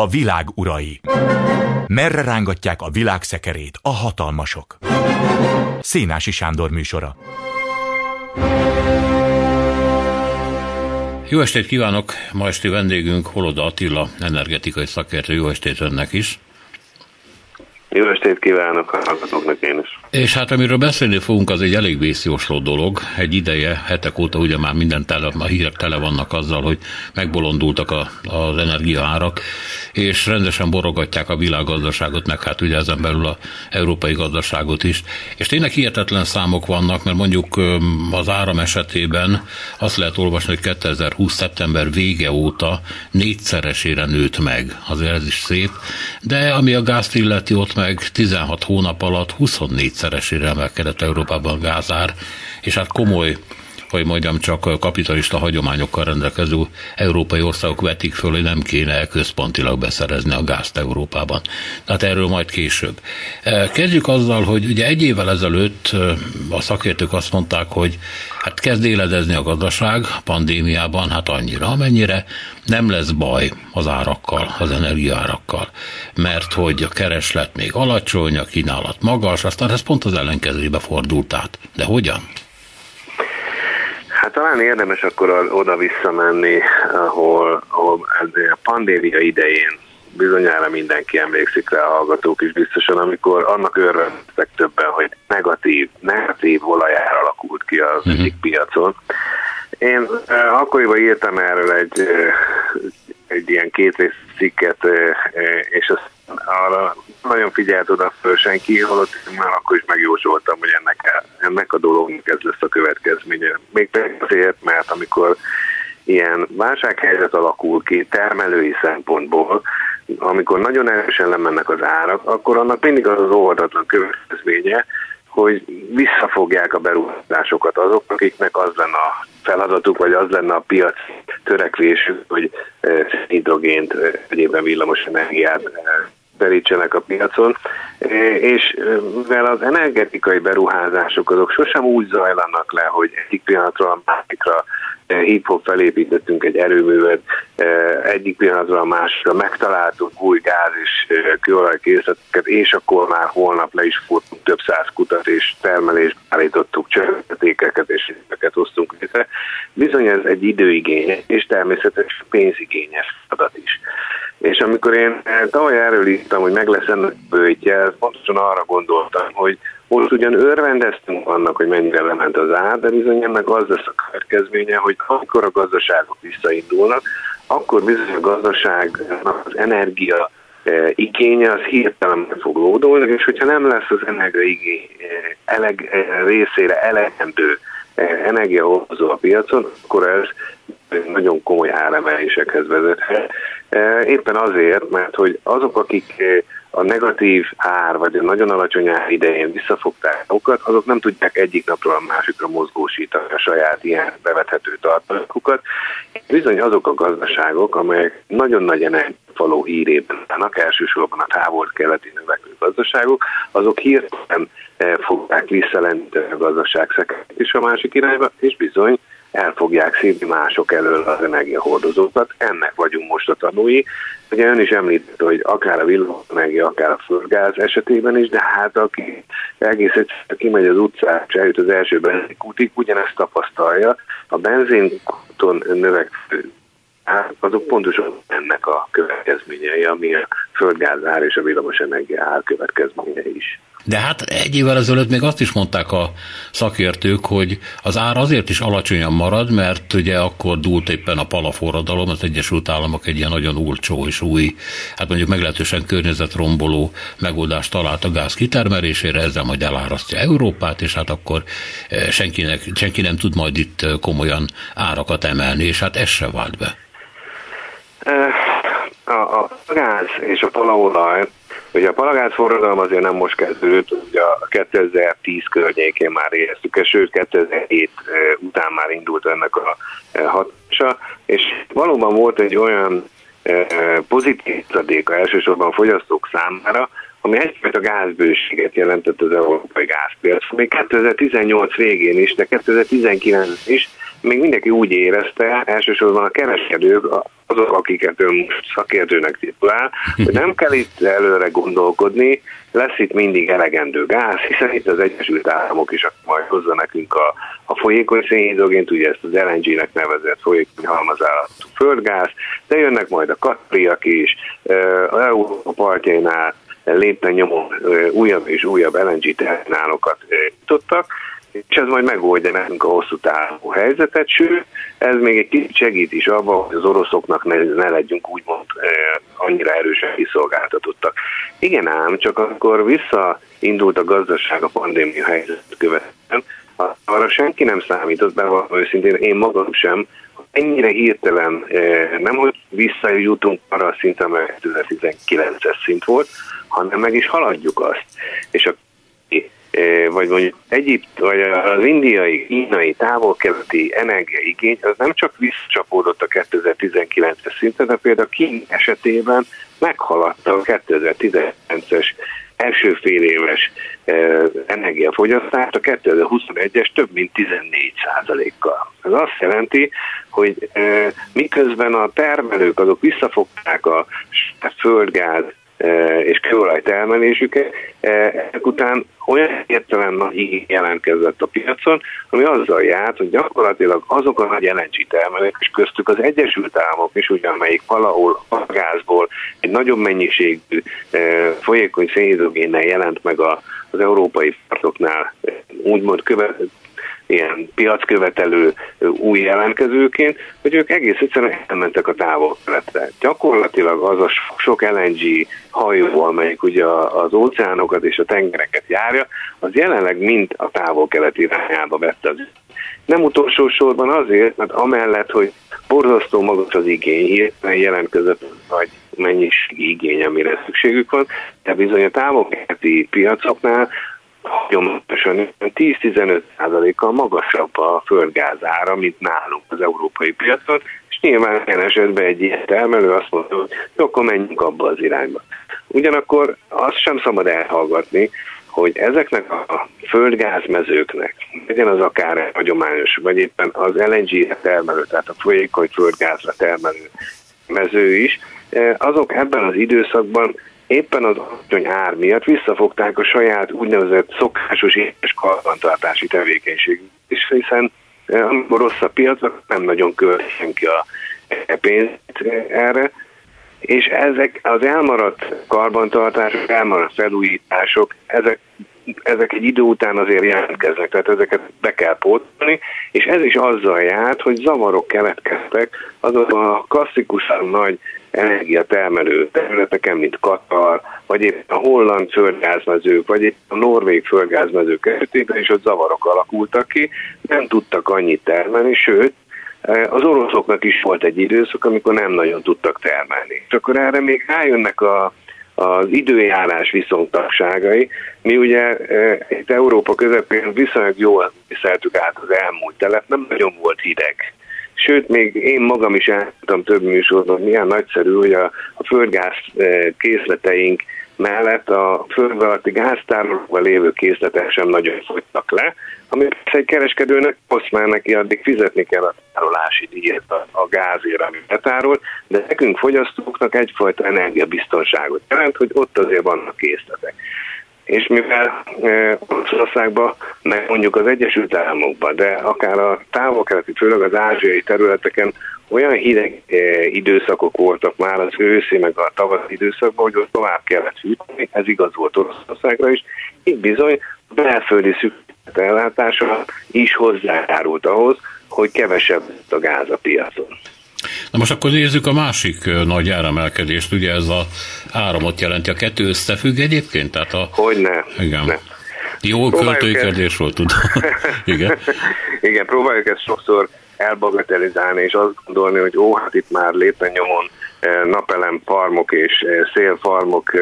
A világ urai. Merre rángatják a világ szekerét a hatalmasok? Szénási Sándor műsora. Jó estét kívánok! Ma esti vendégünk Holoda Attila, energetikai szakértő. Jó estét önnek is! Jó estét kívánok a hallgatóknak én is. És hát amiről beszélni fogunk, az egy elég vészjósló dolog. Egy ideje, hetek óta ugye már minden tele, a hírek tele vannak azzal, hogy megbolondultak a, az energiaárak, és rendesen borogatják a világgazdaságot, meg hát ugye ezen belül a európai gazdaságot is. És tényleg hihetetlen számok vannak, mert mondjuk az áram esetében azt lehet olvasni, hogy 2020. szeptember vége óta négyszeresére nőtt meg. Azért ez is szép. De ami a gázt illeti, ott meg 16 hónap alatt 24-szeresére emelkedett Európában gázár, és hát komoly hogy mondjam, csak kapitalista hagyományokkal rendelkező európai országok vetik föl, hogy nem kéne központilag beszerezni a gázt Európában. Tehát erről majd később. E, kezdjük azzal, hogy ugye egy évvel ezelőtt e, a szakértők azt mondták, hogy hát kezd éledezni a gazdaság pandémiában, hát annyira, amennyire nem lesz baj az árakkal, az energiárakkal, mert hogy a kereslet még alacsony, a kínálat magas, aztán ez pont az ellenkezőjébe fordult át. De hogyan? Hát talán érdemes akkor oda visszamenni, ahol, ahol a pandémia idején bizonyára mindenki emlékszik rá, a hallgatók is biztosan, amikor annak örvendetek többen, hogy negatív, negatív olajár alakult ki az uh-huh. egyik piacon. Én uh, akkoriban írtam erről egy, uh, egy ilyen két cikket, uh, és azt arra nagyon figyelt oda föl senki, holott már akkor is megjósoltam, hogy ennek, ennek a dolognak ez lesz a következménye. Még azért, mert amikor ilyen válsághelyzet alakul ki termelői szempontból, amikor nagyon erősen lemennek az árak, akkor annak mindig az az óvatatlan következménye, hogy visszafogják a beruházásokat azok, akiknek az lenne a feladatuk, vagy az lenne a piac törekvésük, hogy eh, hidrogént, eh, egyébben villamos energiát eh, terítsenek a piacon, és mivel az energetikai beruházások azok sosem úgy zajlanak le, hogy egyik pillanatról a másikra hip-hop felépítettünk egy erőművet, egyik pillanatról a másikra megtaláltuk új gáz és kőolajkészleteket, és akkor már holnap le is fordultunk több száz kutat, és termelést állítottuk, csökkentékeket és ezeket hoztunk létre. Bizony ez egy időigényes, és természetesen pénzigényes adat is. És amikor én eh, tavaly erről írtam, hogy meg lesz ennek bőjtje, pontosan arra gondoltam, hogy most ugyan örvendeztünk annak, hogy mennyire lement az ár, de bizony ennek az lesz a következménye, hogy amikor a gazdaságok visszaindulnak, akkor bizony a gazdaságnak az energia eh, igénye az hirtelen fog lódolni, és hogyha nem lesz az energia igény eh, eleg, részére elegendő energiahozó a piacon, akkor ez nagyon komoly áremelésekhez vezethet. E, éppen azért, mert hogy azok, akik e, a negatív ár, vagy a nagyon alacsony ár idején visszafogták magukat, azok nem tudják egyik napról a másikra mozgósítani a saját ilyen bevethető tartalmukat. Bizony azok a gazdaságok, amelyek nagyon nagy faló hírében állnak, elsősorban a távol-keleti növekvő gazdaságok, azok hirtelen e, fogják visszalenteni a gazdaság is a másik irányba, és bizony el fogják szívni mások elől az energiahordozókat. Ennek vagyunk most a tanúi. Ugye ön is említette, hogy akár a villamosenergia, akár a földgáz esetében is, de hát aki egész egyszerűen kimegy az utcára, és eljut az első benzinkútig, ugyanezt tapasztalja. A benzinkúton növekvő hát azok pontosan ennek a következményei, ami a földgázár és a villamosenergia ár következménye is. De hát egy évvel ezelőtt még azt is mondták a szakértők, hogy az ár azért is alacsonyan marad, mert ugye akkor dúlt éppen a palaforradalom, az Egyesült Államok egy ilyen nagyon olcsó és új, hát mondjuk meglehetősen környezetromboló megoldást talált a gáz kitermelésére, ezzel majd elárasztja Európát, és hát akkor eh, senkinek, senki nem tud majd itt eh, komolyan árakat emelni, és hát ez se vált be. Eh, a, a gáz és a palaolaj Ugye a palagáz forradalom azért nem most kezdődött, ugye a 2010 környékén már éreztük, sőt 2007 után már indult ennek a hatása, és valóban volt egy olyan pozitív szadéka elsősorban a fogyasztók számára, ami egyfajta gázbőséget jelentett az európai gázpiac. Még 2018 végén is, de 2019 is még mindenki úgy érezte, elsősorban a kereskedők, azok, akiket ön most szakértőnek titulál, hogy nem kell itt előre gondolkodni, lesz itt mindig elegendő gáz, hiszen itt az Egyesült Államok is majd hozza nekünk a, a folyékony szénhidrogént, ugye ezt az LNG-nek nevezett folyékony halmazálatú földgáz, de jönnek majd a katriak is, az Európa partjainál lépten nyomon újabb és újabb LNG terminálokat nyitottak, és ez majd megoldja nekünk a hosszú távú helyzetet, sőt, ez még egy kicsit segít is abban, hogy az oroszoknak ne, ne legyünk úgymond eh, annyira erősen kiszolgáltatottak. Igen ám, csak akkor visszaindult a gazdaság a pandémia helyzet követően, arra senki nem számított, be őszintén én magam sem, ennyire hirtelen eh, nem, hogy visszajutunk arra a szintre, amely 2019-es szint volt, hanem meg is haladjuk azt. És a vagy mondjuk Egyipt, vagy az indiai, kínai, távol-keleti energiaigény, az nem csak visszacsapódott a 2019-es szinten, de például Kín esetében meghaladta a 2019-es első fél éves energiafogyasztást, a 2021-es több mint 14 kal Ez azt jelenti, hogy miközben a termelők azok visszafogták a földgáz Eh, és kőolaj termelésüket, ezek után olyan nagy jelentkezett a piacon, ami azzal járt, hogy gyakorlatilag azok a nagy LNG és köztük az Egyesült Államok is, ugye, amelyik valahol a gázból egy nagyobb mennyiségű folyékony szénhidrogénnel jelent meg a, az európai partoknál úgymond követ, ilyen piackövetelő új jelentkezőként, hogy ők egész egyszerűen elmentek a távol -keletre. Gyakorlatilag az a sok LNG hajó, amelyik ugye az óceánokat és a tengereket járja, az jelenleg mind a távol-keleti irányába vette az nem utolsó sorban azért, mert amellett, hogy borzasztó magas az igény, hirtelen jelentkezett nagy mennyiségi igény, amire szükségük van, de bizony a távol piacoknál hagyományosan 10-15%-kal magasabb a földgáz ára, mint nálunk az európai piacon, és nyilván ilyen esetben egy ilyen termelő azt mondja, hogy akkor menjünk abba az irányba. Ugyanakkor azt sem szabad elhallgatni, hogy ezeknek a földgázmezőknek, legyen az akár hagyományos, vagy éppen az LNG-re termelő, tehát a folyékony földgázra termelő mező is, eh, azok ebben az időszakban éppen az alacsony ár miatt visszafogták a saját úgynevezett szokásos és karbantartási tevékenység is, hiszen eh, amikor rossz a piac, nem nagyon költ senki a pénzt erre, és ezek az elmaradt karbantartások, elmaradt felújítások, ezek, ezek egy idő után azért jelentkeznek, tehát ezeket be kell pótolni, és ez is azzal járt, hogy zavarok keletkeztek azok a klasszikusan nagy energiatermelő területeken, mint Katar, vagy éppen a holland földgázmezők, vagy éppen a norvég földgázmezők esetében is ott zavarok alakultak ki, nem tudtak annyit termelni, sőt, eh, az oroszoknak is volt egy időszak, amikor nem nagyon tudtak termelni. És akkor erre még rájönnek a, az időjárás viszontagságai. Mi ugye e, itt Európa közepén viszonylag jól viseltük át az elmúlt telet, nem nagyon volt hideg. Sőt, még én magam is elmondtam több műsorban, milyen nagyszerű, hogy a, a földgáz e, készleteink mellett a föld alatti gáztárolókban lévő készletek sem nagyon fogytak le, ami egy kereskedőnek azt már neki addig fizetni kell a tárolási díjat a, a gázért, amit betárol, de nekünk fogyasztóknak egyfajta energiabiztonságot jelent, hogy ott azért vannak készletek és mivel Oroszországban, meg mondjuk az Egyesült Államokban, de akár a távol-keleti, főleg az ázsiai területeken olyan hideg időszakok voltak már az őszi, meg a tavasz időszakban, hogy ott tovább kellett fűteni, ez igaz volt Oroszországra is, így bizony belföldi szükséglet ellátása is hozzájárult ahhoz, hogy kevesebb a gáz a piacon. Na most akkor nézzük a másik nagy áramelkedést, ugye ez a áramot jelenti. A kettő összefügg egyébként? Tehát a... Hogyne. Igen. Ne. Jó költői kérdés volt, tudom. Igen. Igen, próbáljuk ezt sokszor elbagatelizálni, és azt gondolni, hogy ó, hát itt már lépen nyomon napelem farmok és szélfarmok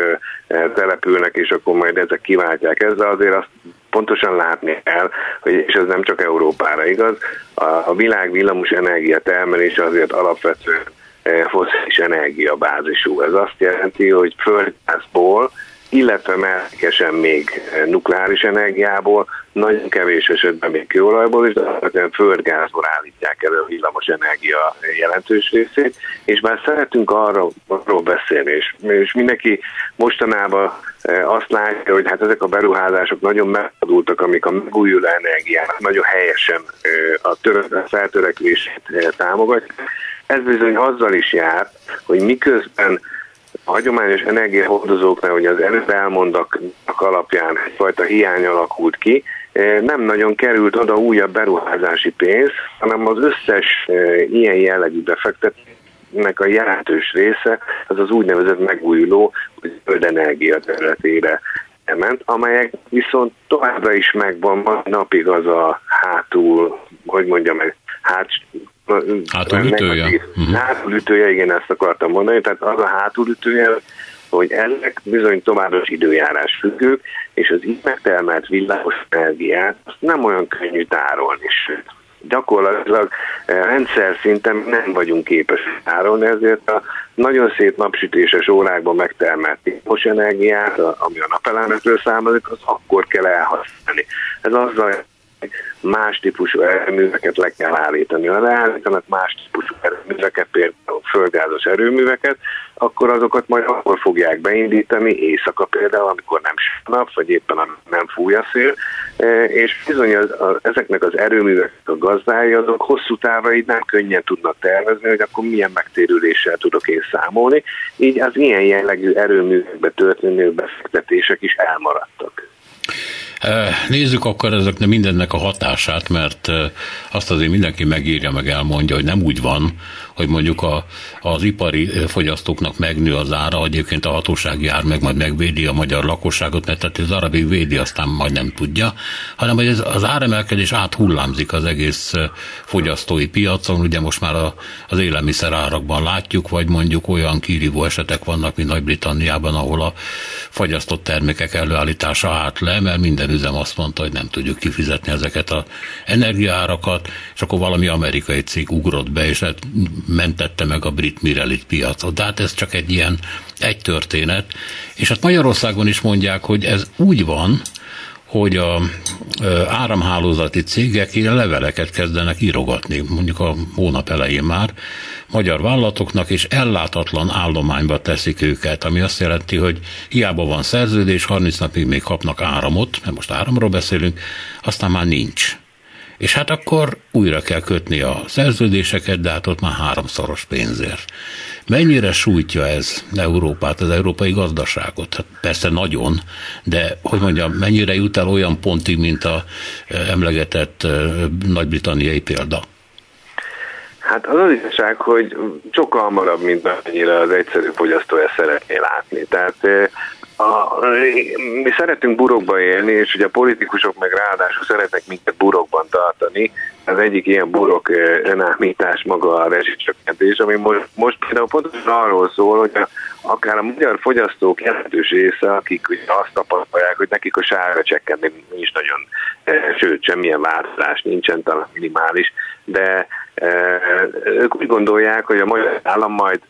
települnek, és akkor majd ezek kiváltják. Ezzel azért azt pontosan látni kell, hogy, és ez nem csak Európára igaz, a, a világ villamos energia termelése azért alapvetően foszilis energia bázisú. Ez azt jelenti, hogy földgázból illetve mellékesen még nukleáris energiából, nagyon kevés esetben még kőolajból is, de alapvetően földgázból állítják elő a villamos energia jelentős részét, és már szeretünk arra, arról beszélni, és, és mindenki mostanában e, azt látja, hogy hát ezek a beruházások nagyon megadultak, amik a megújuló energiának nagyon helyesen e, a, tör- a feltörekvését e, támogatják. Ez bizony azzal is jár, hogy miközben a hagyományos energiahordozóknál, hogy az előbb elmondak alapján egyfajta hiány alakult ki, eh, nem nagyon került oda újabb beruházási pénz, hanem az összes eh, ilyen jellegű befektetésnek a jelentős része az az úgynevezett megújuló, vagy energia területére ment, amelyek viszont továbbra is megvan, napig az a hátul, hogy mondjam hát Hátulütője? Uh-huh. Hátulütője, igen, ezt akartam mondani. Tehát az a hátulütője, hogy ezek bizony továbbra is időjárás függők, és az itt megtermelt villamos energiát azt nem olyan könnyű tárolni, sőt, gyakorlatilag eh, rendszer szinten nem vagyunk képesek tárolni, ezért a nagyon szép napsütéses órákban megtermelt villamos energiát, ami a napelemekről származik, az akkor kell elhasználni. Ez azzal más típusú erőműveket le kell állítani. Ha leállítanak más típusú erőműveket, például földgázos erőműveket, akkor azokat majd akkor fogják beindítani, éjszaka például, amikor nem nap, vagy éppen nem fúj a szél, e, és bizony az, a, ezeknek az erőműveknek a gazdái azok hosszú távra így nem könnyen tudnak tervezni, hogy akkor milyen megtérüléssel tudok én számolni, így az ilyen jellegű erőművekbe történő befektetések is elmaradtak. Nézzük akkor ezeknek mindennek a hatását, mert azt azért mindenki megírja, meg elmondja, hogy nem úgy van, hogy mondjuk a, az ipari fogyasztóknak megnő az ára, egyébként a hatóság jár meg, majd megvédi a magyar lakosságot, mert tehát az arabig védi, aztán majd nem tudja, hanem hogy ez, az áremelkedés áthullámzik az egész fogyasztói piacon, ugye most már a, az élelmiszer árakban látjuk, vagy mondjuk olyan kirívó esetek vannak, mint Nagy-Britanniában, ahol a fagyasztott termékek előállítása állt le, mert minden üzem azt mondta, hogy nem tudjuk kifizetni ezeket az energiaárakat, és akkor valami amerikai cég ugrott be, és hát mentette meg a brit Mirelit piacot. De hát ez csak egy ilyen egy történet. És hát Magyarországon is mondják, hogy ez úgy van, hogy a áramhálózati cégek ilyen leveleket kezdenek írogatni, mondjuk a hónap elején már, magyar vállalatoknak, és ellátatlan állományba teszik őket, ami azt jelenti, hogy hiába van szerződés, 30 napig még kapnak áramot, mert most áramról beszélünk, aztán már nincs és hát akkor újra kell kötni a szerződéseket, de hát ott már háromszoros pénzért. Mennyire sújtja ez Európát, az európai gazdaságot? Hát persze nagyon, de hogy mondjam, mennyire jut el olyan pontig, mint a emlegetett nagy-britanniai példa? Hát az az igazság, hogy sokkal hamarabb, mint amennyire az egyszerű fogyasztó ezt szeretné látni. Tehát eh, a, mi szeretünk burokba élni, és ugye a politikusok meg ráadásul szeretnek minket burokban tartani. Az egyik ilyen burok önállítás maga a rezsicsökkentés, ami most, most például pontosan arról szól, hogy a, akár a magyar fogyasztók jelentős része, akik ugye azt tapasztalják, hogy nekik a sárga csekkenni nincs nagyon, sőt, semmilyen változás nincsen, talán minimális, de ők úgy gondolják, hogy a magyar állam majd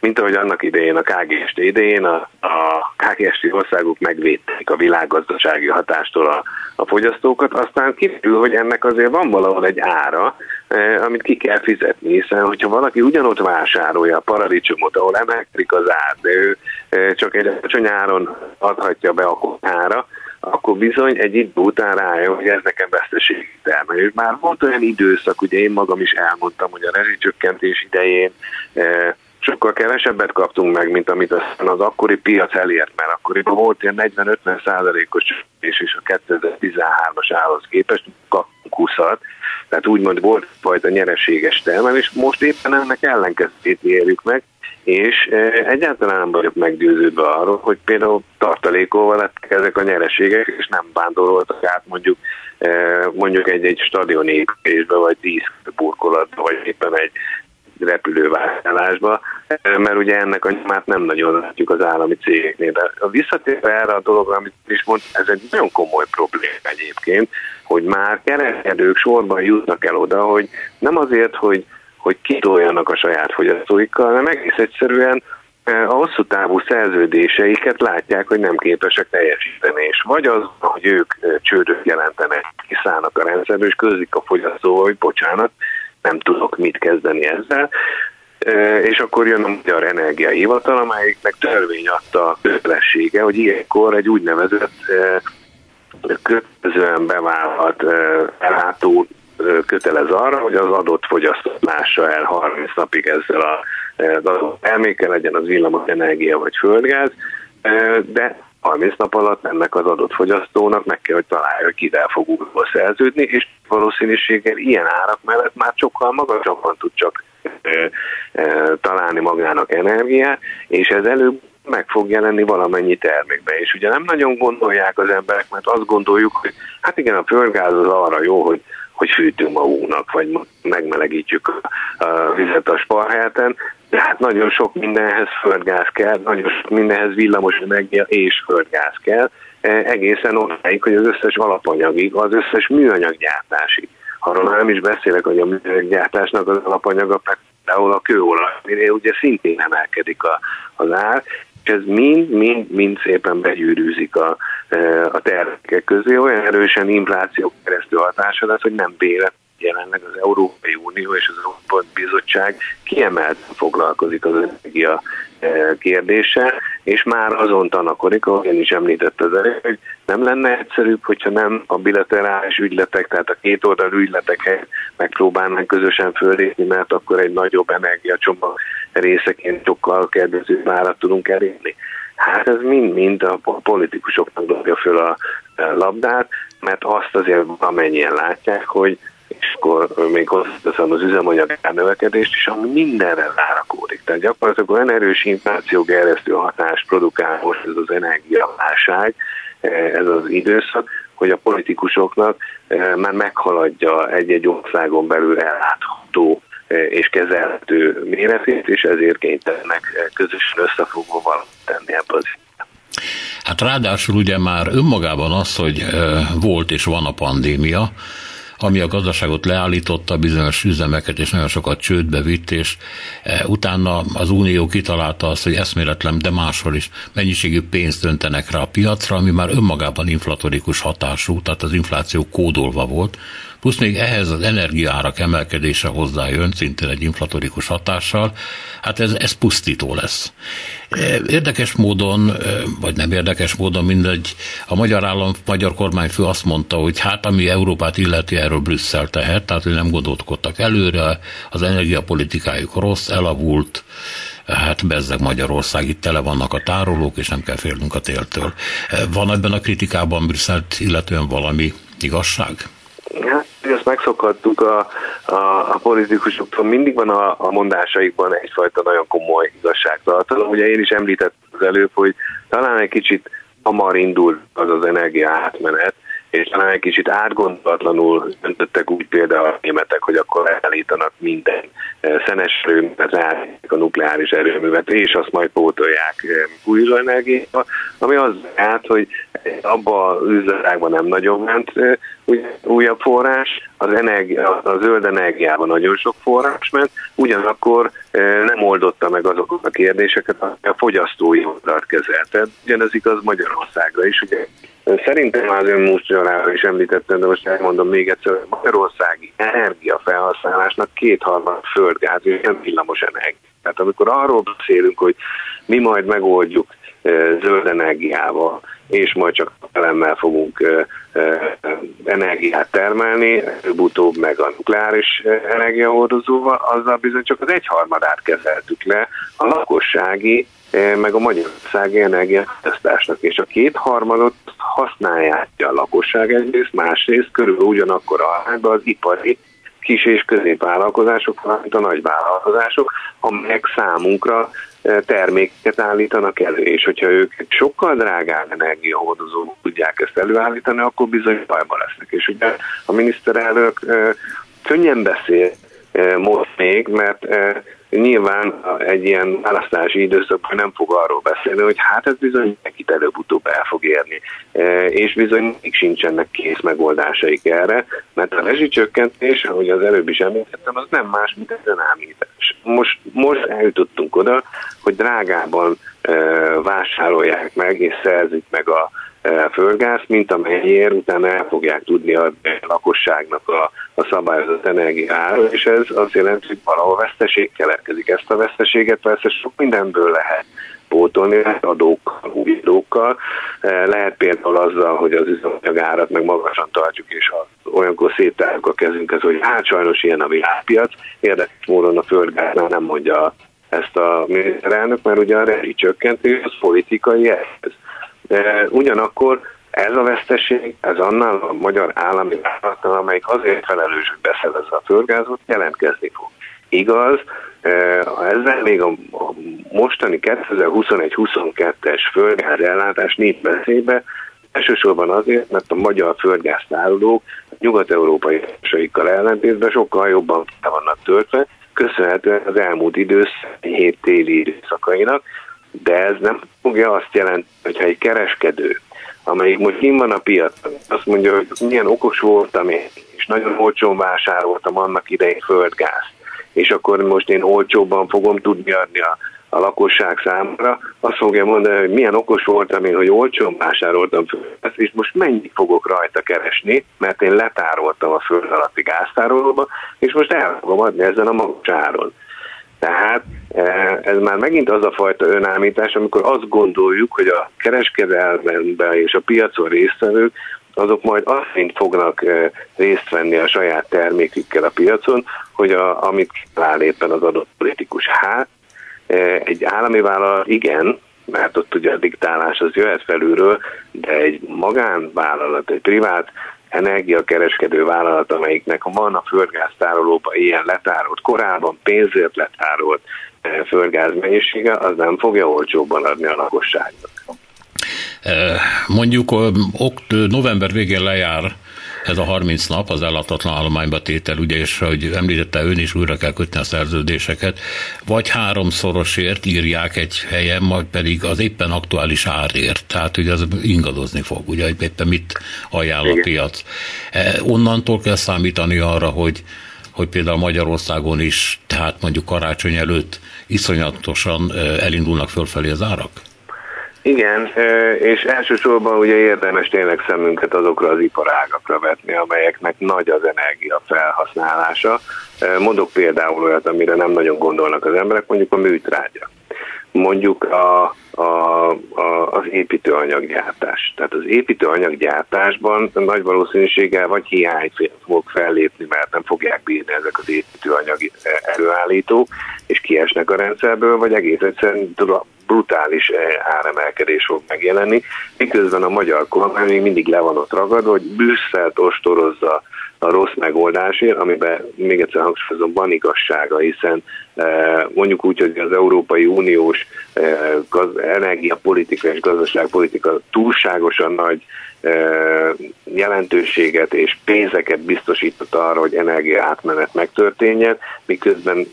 mint ahogy annak idején a KGST idején a, a KGST országok megvédték a világgazdasági hatástól a, a fogyasztókat, aztán kiderül, hogy ennek azért van valahol egy ára, eh, amit ki kell fizetni, hiszen hogyha valaki ugyanott vásárolja a paradicsomot, ahol emelkedik az ár, de ő eh, csak egy alacsony áron adhatja be a konyhára, akkor bizony egy idő után rájön, hogy ez nekem veszteség termel. Már volt olyan időszak, ugye én magam is elmondtam, hogy a rezsicsökkentés idején eh, sokkal kevesebbet kaptunk meg, mint amit aztán az akkori piac elért, mert akkoriban volt ilyen 40-50 százalékos és is a 2013-as állhoz képest kaptunk 20 tehát úgymond volt fajta nyereséges termelés, most éppen ennek ellenkezőjét érjük meg, és e, egyáltalán nem vagyok meggyőződve arról, hogy például tartalékolva lettek ezek a nyereségek, és nem vándoroltak át mondjuk e, mondjuk egy-egy stadion építésbe, vagy díszburkolatba, vagy éppen egy repülővásárlásba, mert ugye ennek a nyomát nem nagyon látjuk az állami cégeknél. De a visszatérve erre a dologra, amit is mond, ez egy nagyon komoly probléma egyébként, hogy már kereskedők sorban jutnak el oda, hogy nem azért, hogy, hogy kitoljanak a saját fogyasztóikkal, hanem egész egyszerűen a hosszú távú szerződéseiket látják, hogy nem képesek teljesíteni, és vagy az, hogy ők csődöt jelentenek, kiszállnak a rendszerből, és közlik a fogyasztó, hogy bocsánat, nem tudok mit kezdeni ezzel, és akkor jön a Magyar Energia Hivatal, amelyiknek törvény adta a kötelessége, hogy ilyenkor egy úgynevezett kötelezően bevállalt ellátó kötelez arra, hogy az adott fogyasztó lássa el 30 napig ezzel a adott terméke, legyen az villamos energia vagy földgáz, de 30 nap alatt ennek az adott fogyasztónak meg kell, hogy találja, hogy kivel fog újból szerződni, és valószínűséggel ilyen árak mellett már sokkal magasabban tud csak találni magának energiát, és ez előbb meg fog jelenni valamennyi termékbe. És ugye nem nagyon gondolják az emberek, mert azt gondoljuk, hogy hát igen, a földgáz az arra jó, hogy hogy fűtünk magunknak, vagy megmelegítjük a vizet a sparhelten, de hát nagyon sok mindenhez földgáz kell, nagyon sok mindenhez villamos energia és földgáz kell, e, egészen odáig, hogy az összes alapanyagig, az összes műanyaggyártásig. Arról nem is beszélek, hogy a műanyaggyártásnak az alapanyaga például a kőolaj, ugye szintén emelkedik a, az ár, és ez mind, mind, mind szépen begyűrűzik a, e, a termékek közé, olyan erősen infláció keresztül hatása lesz, hogy nem bélet jelenleg az Európai Unió és az Európai Bizottság kiemelten foglalkozik az energia e, kérdése, és már azon tanakodik, ahogy én is említett az elég, hogy nem lenne egyszerűbb, hogyha nem a bilaterális ügyletek, tehát a két oldalú ügyletek megpróbálnánk közösen fölépni, mert akkor egy nagyobb energiacsomag részeként sokkal kedvezőbb árat tudunk elérni. Hát ez mind-mind a politikusoknak dobja föl a labdát, mert azt azért amennyien látják, hogy akkor még hozzáteszem az üzemanyag növekedést is, ami mindenre rárakódik. Tehát gyakorlatilag olyan erős infláció gerjesztő hatást produkál most ez az energiaválság, ez az időszak, hogy a politikusoknak már meghaladja egy-egy országon belül ellátható és kezelhető méretét, és ezért kénytelenek közösen összefogva valamit tenni ebből az Hát ráadásul ugye már önmagában az, hogy volt és van a pandémia, ami a gazdaságot leállította, bizonyos üzemeket, és nagyon sokat csődbe vitt, és e, utána az Unió kitalálta azt, hogy eszméletlen, de máshol is mennyiségű pénzt döntenek rá a piacra, ami már önmagában inflatorikus hatású, tehát az infláció kódolva volt, plusz még ehhez az energiárak emelkedése hozzájön, szintén egy inflatorikus hatással, hát ez, ez pusztító lesz. E, érdekes módon, e, vagy nem érdekes módon mindegy, a magyar állam, magyar kormányfő azt mondta, hogy hát ami Európát illeti, erről Brüsszel tehet, tehát hogy nem gondolkodtak előre, az energiapolitikájuk rossz, elavult, hát bezzeg Magyarország, itt tele vannak a tárolók, és nem kell félnünk a téltől. E, van ebben a kritikában Brüsszelt illetően valami igazság? Hát, ezt megszokhattuk a, a, a politikusoktól, mindig van a, a mondásaikban egyfajta nagyon komoly igazságtartalom. Ugye én is említettem az előbb, hogy talán egy kicsit hamar indul az az energia átmenet, és talán egy kicsit átgondolatlanul döntöttek úgy például a németek, hogy akkor elítanak minden eh, szenes erőművet, leállítják a nukleáris erőművet, és azt majd pótolják eh, újra energiába, ami az át, hogy abban az üzletágban nem nagyon ment újabb forrás, az, energia, a zöld energiában nagyon sok forrás ment, ugyanakkor nem oldotta meg azokat a kérdéseket, a fogyasztói oldalt kezelte. Ugyanez igaz Magyarországra is, ugye Szerintem az ön múltsorára is említettem, de most elmondom még egyszer, hogy Magyarországi energiafelhasználásnak kétharmad földgáz, és nem villamos energia. Tehát amikor arról beszélünk, hogy mi majd megoldjuk zöld energiával, és majd csak elemmel fogunk energiát termelni, előbb-utóbb meg a nukleáris energiahordozóval, azzal bizony csak az egyharmadát kezeltük le a lakossági meg a Magyarországi energiafogyasztásnak, és a kétharmadot használják a lakosság egyrészt, másrészt körülbelül ugyanakkor a az ipari kis és középvállalkozások, valamint a nagyvállalkozások, amelyek számunkra terméket állítanak elő, és hogyha ők sokkal drágább energiahordozó tudják ezt előállítani, akkor bizony bajba lesznek. És ugye a miniszterelnök könnyen beszél most még, mert nyilván egy ilyen választási időszakban nem fog arról beszélni, hogy hát ez bizony nekit előbb-utóbb el fog érni, és bizony még sincsenek kész megoldásaik erre, mert a rezsicsökkentés, ahogy az előbb is említettem, az nem más, mint egy önállítás most, most eljutottunk oda, hogy drágában vásárolják meg és szerzik meg a földgáz, mint amennyiért utána el fogják tudni a lakosságnak a, a szabályozott energiára, és ez azt jelenti, hogy valahol veszteség keletkezik. Ezt a veszteséget persze sok mindenből lehet pótolni, lehet adókkal, új adókkal. Lehet például azzal, hogy az üzemanyagárat meg magasan tartjuk, és ha olyankor széttárjuk a kezünket, hogy hát sajnos ilyen a világpiac, érdekes módon a földgáznál nem mondja ezt a miniszterelnök, mert ugye a rezsi csökkentés az politikai eszköz. Ugyanakkor ez a veszteség, ez annál a magyar állami vállalatnál, amelyik azért felelős, hogy beszerezze a földgázot, jelentkezni fog. Igaz, ezzel még a mostani 2021-22-es földgáz ellátás nincs veszélybe, elsősorban azért, mert a magyar földgáztárolók nyugat-európai saikkal ellentétben sokkal jobban fel vannak töltve, köszönhetően az elmúlt időszak hét téli időszakainak, de ez nem fogja azt jelenteni, hogyha egy kereskedő, amelyik most kim van a piacon, azt mondja, hogy milyen okos voltam én, és nagyon olcsón vásároltam annak idején földgázt, és akkor most én olcsóbban fogom tudni adni a, a lakosság számára, azt fogja mondani, hogy milyen okos voltam én, hogy olcsón vásároltam föld, és most mennyit fogok rajta keresni, mert én letároltam a föld alatti gáztárolóba, és most el fogom adni ezen a magas áron. Tehát e, ez már megint az a fajta önállítás, amikor azt gondoljuk, hogy a kereskedelmenben és a piacon résztvevők azok majd azt fognak e, részt venni a saját termékükkel a piacon, hogy a, amit talál éppen az adott politikus. Hát egy állami vállalat igen, mert ott ugye a diktálás az jöhet felülről, de egy magánvállalat, egy privát energiakereskedő vállalat, amelyiknek van a földgáztárolóban ilyen letárolt, korábban pénzért letárolt földgáz mennyisége, az nem fogja olcsóbban adni a lakosságnak. Mondjuk november végén lejár ez a 30 nap az ellátatlan állományba tétel, ugye, és hogy említette ön is, újra kell kötni a szerződéseket, vagy háromszorosért írják egy helyen, majd pedig az éppen aktuális árért, tehát ugye az ingadozni fog, ugye, hogy éppen mit ajánl a piac. E, onnantól kell számítani arra, hogy hogy például Magyarországon is, tehát mondjuk karácsony előtt iszonyatosan e, elindulnak fölfelé az árak? Igen, és elsősorban ugye érdemes tényleg szemünket azokra az iparágakra vetni, amelyeknek nagy az energia felhasználása. Mondok például olyat, amire nem nagyon gondolnak az emberek, mondjuk a műtrágya. Mondjuk a, a, a, az építőanyaggyártás. Tehát az építőanyaggyártásban nagy valószínűséggel vagy hiány fog fellépni, mert nem fogják bírni ezek az építőanyag előállítók, és kiesnek a rendszerből, vagy egész egyszerűen brutális eh, áremelkedés fog megjelenni, miközben a magyar kormány még mindig le van ott ragadva, hogy Brüsszelt ostorozza a rossz megoldásért, amiben még egyszer hangsúlyozom, van igazsága, hiszen mondjuk úgy, hogy az Európai Uniós energiapolitika és gazdaságpolitika túlságosan nagy jelentőséget és pénzeket biztosított arra, hogy energia átmenet megtörténjen, miközben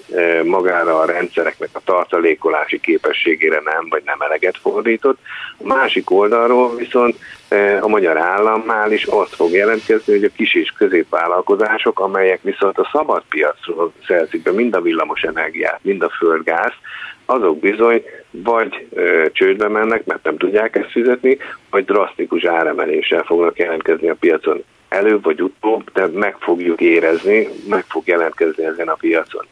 magára a rendszereknek a tartalékolási képességére nem, vagy nem eleget fordított. A másik oldalról viszont a magyar államnál is azt fog jelentkezni, hogy a kis és középvállalkozások, amelyek viszont a szabad piacról szerzik be mind a villamos energiát, mind a földgázt, azok bizony vagy ö, csődbe mennek, mert nem tudják ezt fizetni, vagy drasztikus áremeléssel fognak jelentkezni a piacon. Előbb vagy utóbb, de meg fogjuk érezni, meg fog jelentkezni ezen a piacon.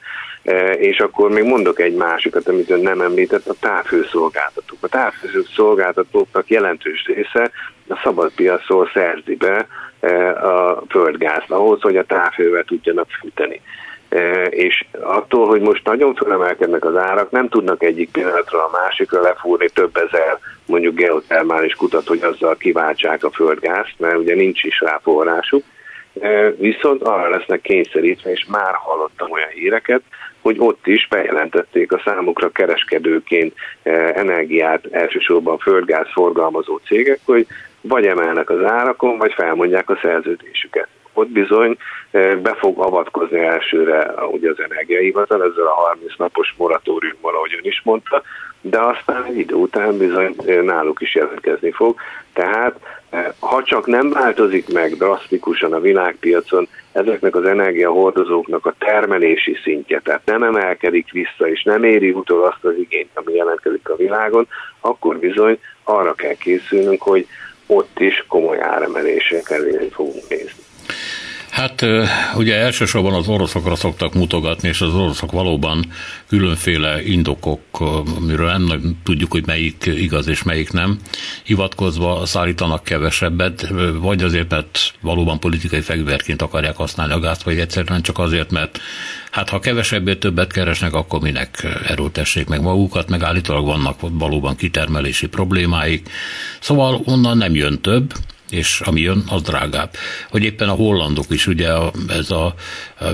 E, és akkor még mondok egy másikat, amit ön nem említett, a távhőszolgáltatók. A távhőszolgáltatóknak jelentős része a szabad piacról szerzi be e, a földgázt ahhoz, hogy a távhővel tudjanak fűteni. És attól, hogy most nagyon fölemelkednek az árak, nem tudnak egyik pillanatra a másikra lefúrni több ezer mondjuk geotermális kutat, hogy azzal kiváltsák a földgázt, mert ugye nincs is rá forrásuk, viszont arra lesznek kényszerítve, és már hallottam olyan híreket, hogy ott is bejelentették a számukra kereskedőként energiát, elsősorban földgáz forgalmazó cégek, hogy vagy emelnek az árakon, vagy felmondják a szerződésüket. Ott bizony be fog avatkozni elsőre ugye az energiahivatal ezzel a 30 napos moratóriummal, ahogy ön is mondta, de aztán egy idő után bizony náluk is jelentkezni fog. Tehát ha csak nem változik meg drasztikusan a világpiacon ezeknek az energiahordozóknak a termelési szintje, tehát nem emelkedik vissza, és nem éri utol azt az igényt, ami jelentkezik a világon, akkor bizony arra kell készülnünk, hogy ott is komoly áremelések elé fogunk nézni. Hát ugye elsősorban az oroszokra szoktak mutogatni, és az oroszok valóban különféle indokok, amiről nem tudjuk, hogy melyik igaz és melyik nem, hivatkozva szállítanak kevesebbet, vagy azért, mert valóban politikai fegyverként akarják használni a gázt, vagy egyszerűen csak azért, mert hát ha kevesebbet többet keresnek, akkor minek erőltessék meg magukat, meg állítólag vannak valóban kitermelési problémáik. Szóval onnan nem jön több, és ami jön, az drágább. Hogy éppen a hollandok is, ugye ez a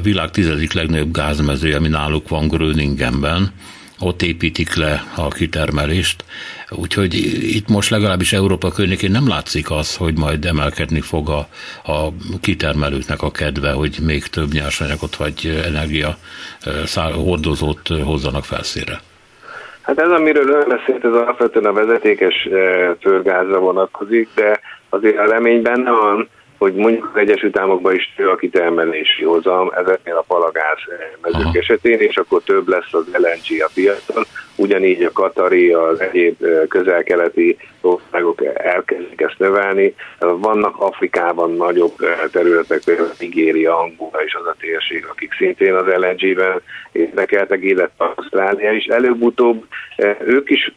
világ tizedik legnagyobb gázmező, ami náluk van Gröningenben, ott építik le a kitermelést, úgyhogy itt most legalábbis Európa környékén nem látszik az, hogy majd emelkedni fog a, a kitermelőknek a kedve, hogy még több nyersanyagot vagy energia hordozót hozzanak felszínre. Hát ez, amiről ön beszélt, ez alapvetően a vezetékes földgázra vonatkozik, de azért a remény benne van, hogy mondjuk az Egyesült Államokban is nő a kitermelési hozam ezeknél a palagáz mezők esetén, és akkor több lesz az LNG a piacon, ugyanígy a katari, az egyéb közel-keleti országok elkezdik ezt növelni. Vannak Afrikában nagyobb területek, például Nigéria, Angola és az a térség, akik szintén az LNG-ben érdekeltek, illetve Ausztrália is. Előbb-utóbb ők is,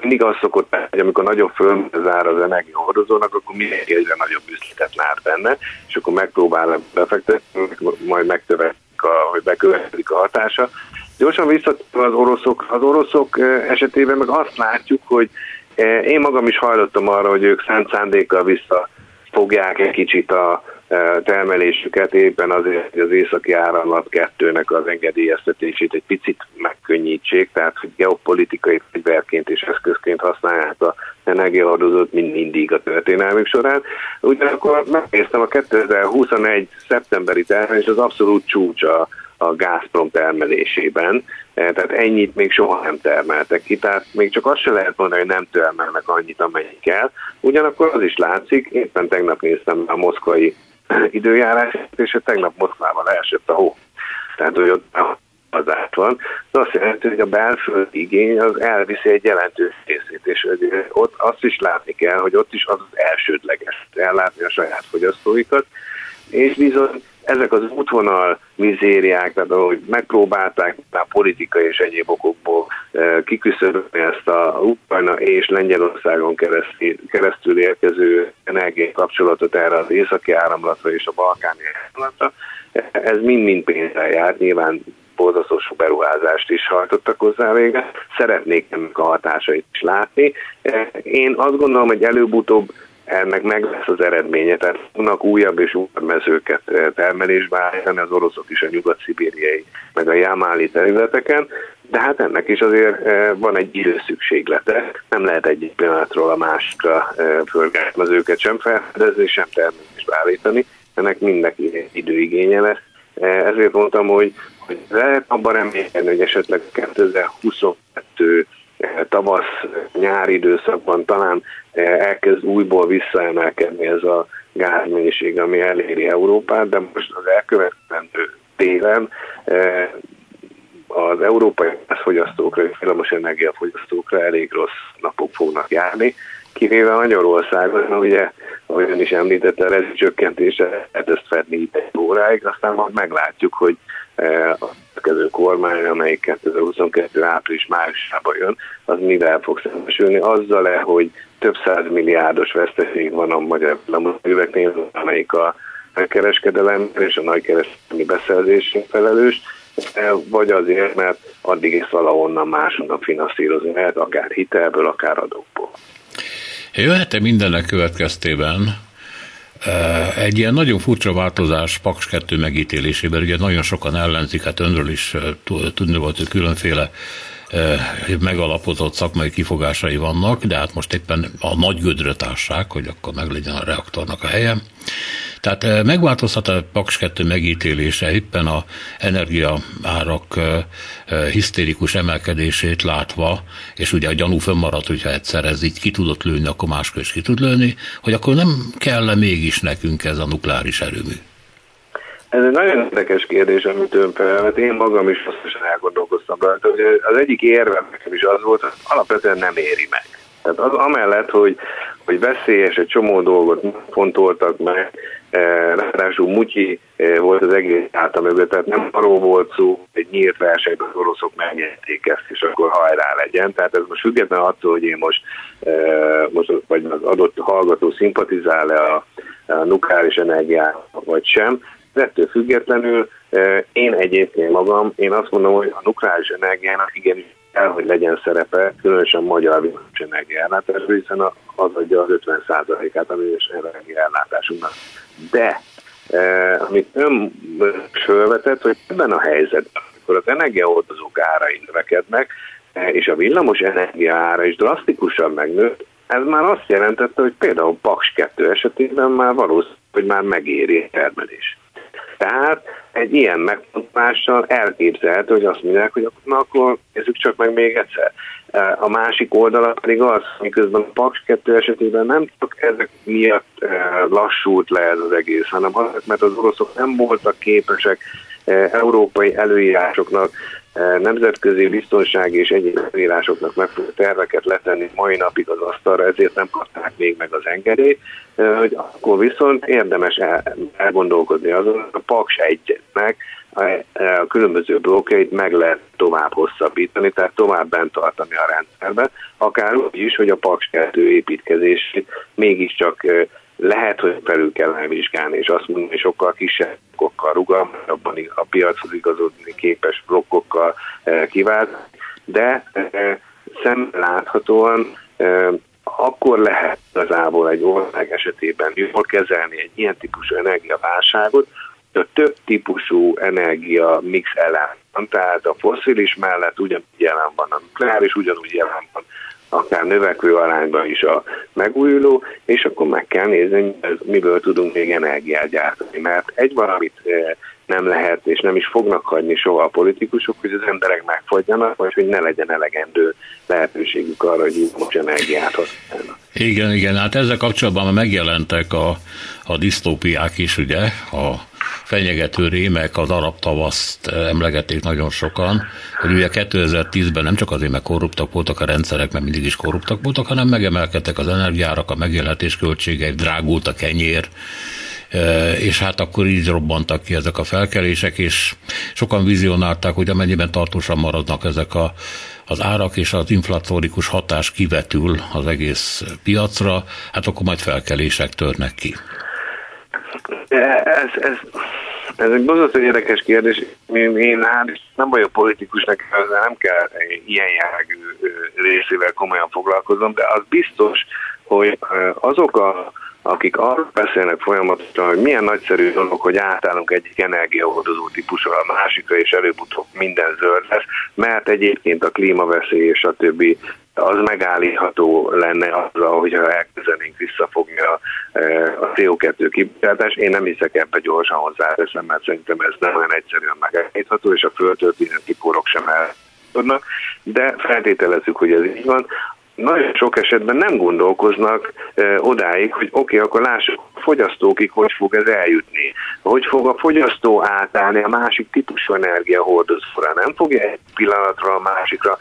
mindig az szokott, hogy amikor nagyobb fölmezár az energiahordozónak, akkor mindenki egyre nagyobb üzletet lát benne, és akkor megpróbál befektetni, majd megtövetik, hogy bekövetkezik a hatása. Gyorsan visszatérve az oroszok, az oroszok esetében meg azt látjuk, hogy én magam is hajlottam arra, hogy ők szent szándékkal visszafogják egy kicsit a termelésüket éppen azért, hogy az északi áramlat kettőnek az engedélyeztetését egy picit megkönnyítsék, tehát hogy geopolitikai fegyverként és eszközként használják a energiahordozót, mint mindig a történelmük során. Ugyanakkor megnéztem a 2021. szeptemberi termelés, az abszolút csúcs a Gazprom termelésében, e, tehát ennyit még soha nem termeltek ki, tehát még csak azt se lehet mondani, hogy nem termelnek annyit, amennyit kell. Ugyanakkor az is látszik, éppen tegnap néztem a moszkvai időjárás, és tegnap Moszkvában leesett a hó. Tehát, hogy ott az át van. Ez azt jelenti, hogy a belföld igény az elviszi egy jelentős részét, és ott azt is látni kell, hogy ott is az az elsődleges ellátni a saját fogyasztóikat, és bizony ezek az útvonal mizériák, tehát ahogy megpróbálták már politikai és egyéb okokból eh, kiküszöbölni ezt a Ukrajna és Lengyelországon keresztül, keresztül érkező kapcsolatot erre az északi áramlatra és a balkáni áramlatra, ez mind-mind pénzzel jár, nyilván borzasztó sok beruházást is hajtottak hozzá vége. Szeretnék ennek a hatásait is látni. Eh, én azt gondolom, hogy előbb-utóbb ennek meg lesz az eredménye, tehát fognak újabb és újabb mezőket eh, termelésbe állítani az oroszok is a nyugat-szibériai, meg a jámáli területeken, de hát ennek is azért eh, van egy időszükséglete, nem lehet egyik pillanatról a másikra eh, földgázmezőket sem felfedezni, sem termelésbe állítani, ennek mindenki időigénye lesz. Ezért mondtam, hogy, hogy lehet abban remélni, hogy esetleg 2022 tavasz, nyári időszakban talán eh, elkezd újból visszaemelkedni ez a gázmennyiség, ami eléri Európát, de most az elkövetkezendő télen eh, az európai gázfogyasztókra és villamos energiafogyasztókra elég rossz napok fognak járni, kivéve Magyarországon, ugye, ahogy ön is említette, a rezsicsökkentése lehet ezt fedni egy óráig, aztán majd meglátjuk, hogy a következő kormány, amelyik 2022. április májusában jön, az mivel fog szembesülni? Azzal-e, hogy több száz milliárdos veszteség van a magyar üvegnél, amelyik a kereskedelem és a nagykereskedelmi beszerzésén felelős, vagy azért, mert addig is valahonnan máshonnan finanszírozni lehet, akár hitelből, akár adókból. Jöhet-e mindennek következtében egy ilyen nagyon furcsa változás Paks 2 megítélésében, ugye nagyon sokan ellenzik, hát önről is tudni volt, hogy különféle megalapozott szakmai kifogásai vannak, de hát most éppen a nagy gödröt ássák, hogy akkor meglegyen a reaktornak a helye. Tehát megváltozhat a Paks 2 megítélése éppen a energiaárak hisztérikus emelkedését látva, és ugye a gyanú fönnmaradt, hogyha egyszer ez így ki tudott lőni, akkor máskor is ki tud lőni, hogy akkor nem kell mégis nekünk ez a nukleáris erőmű. Ez egy nagyon érdekes kérdés, amit ön felvet. Én magam is hosszasan elgondolkoztam rajta, az egyik érve nekem is az volt, hogy alapvetően nem éri meg. Tehát az amellett, hogy, hogy veszélyes, egy csomó dolgot fontoltak meg, eh, ráadásul Mutyi eh, volt az egész által mögött, tehát nem arról volt szó, hogy nyílt versenyben az oroszok megnyerték ezt, és akkor hajrá legyen. Tehát ez most független attól, hogy én most, eh, most vagy az adott hallgató szimpatizál-e a, a nukleáris energiát, vagy sem, ettől függetlenül én egyébként magam, én azt mondom, hogy a nukleáris energiának igenis kell, hogy legyen szerepe, különösen magyar villamos energiállátásban, hiszen az adja az 50%-át a villamos energiállátásunknak. De eh, amit ön felvetett, hogy ebben a helyzetben, amikor az energiaoldozók árai növekednek, és a villamos energia ára is drasztikusan megnőtt, ez már azt jelentette, hogy például Paks 2 esetében már valószínű, hogy már megéri a termelés. Tehát egy ilyen megfontolással elképzelhető, hogy azt mondják, hogy na akkor nézzük csak meg még egyszer. A másik oldala pedig az, miközben a Paks 2 esetében nem csak ezek miatt eh, lassult le ez az egész, hanem azért, mert az oroszok nem voltak képesek eh, európai előírásoknak nemzetközi biztonsági és egyéb előírásoknak megfelelő terveket letenni mai napig az asztalra, ezért nem kapták még meg az engedélyt, hogy akkor viszont érdemes elgondolkodni azon, a Paks 1-nek a különböző blokkjait meg lehet tovább hosszabbítani, tehát tovább bent tartani a rendszerbe, akár úgy is, hogy a Paks 2 építkezését mégiscsak lehet, hogy felül kell elvizsgálni, és azt mondani, hogy sokkal kisebb blokkokkal, rugalmasabban a piachoz igazodni képes blokkokkal eh, kivált, de eh, szem láthatóan eh, akkor lehet igazából egy ország esetében jól kezelni egy ilyen típusú energiaválságot, a több típusú energia mix ellen tehát a foszilis mellett ugyanúgy jelen van, a nukleáris ugyanúgy jelen van, akár növekvő arányban is a megújuló, és akkor meg kell nézni, miből tudunk még energiát gyártani. Mert egy valamit nem lehet, és nem is fognak hagyni soha a politikusok, hogy az emberek megfagyjanak, vagy hogy ne legyen elegendő lehetőségük arra, hogy most energiát használnak. Igen, igen, hát ezzel kapcsolatban megjelentek a, a disztópiák is, ugye, a fenyegető rémek, az arab tavaszt emlegették nagyon sokan, hogy ugye 2010-ben nem csak azért, mert korruptak voltak a rendszerek, mert mindig is korruptak voltak, hanem megemelkedtek az energiárak, a megélhetés költségei, drágult a kenyér, és hát akkor így robbantak ki ezek a felkelések, és sokan vizionálták, hogy amennyiben tartósan maradnak ezek a, az árak és az inflatórikus hatás kivetül az egész piacra, hát akkor majd felkelések törnek ki. Ez, ez, ez egy borzasztó érdekes kérdés. Én, én hát nem vagyok politikus, nekem ezzel nem kell ilyen jellegű részével komolyan foglalkoznom, de az biztos, hogy azok a akik arról beszélnek folyamatosan, hogy milyen nagyszerű dolog, hogy átállunk egyik energiahordozó típusra a másikra, és előbb-utóbb minden zöld lesz, mert egyébként a klímaveszély és a többi az megállítható lenne azzal, hogyha elkezdenénk visszafogni a, a CO2 kibocsátás. Én nem hiszek ebbe gyorsan hozzáteszem, mert szerintem ez nem olyan egyszerűen megállítható, és a földtörténeti korok sem el tudnak, de feltételezzük, hogy ez így van nagyon sok esetben nem gondolkoznak odáig, hogy oké, okay, akkor lássuk a fogyasztókig, hogy fog ez eljutni. Hogy fog a fogyasztó átállni a másik típusú energiahordozóra. Nem fogja egy pillanatra a másikra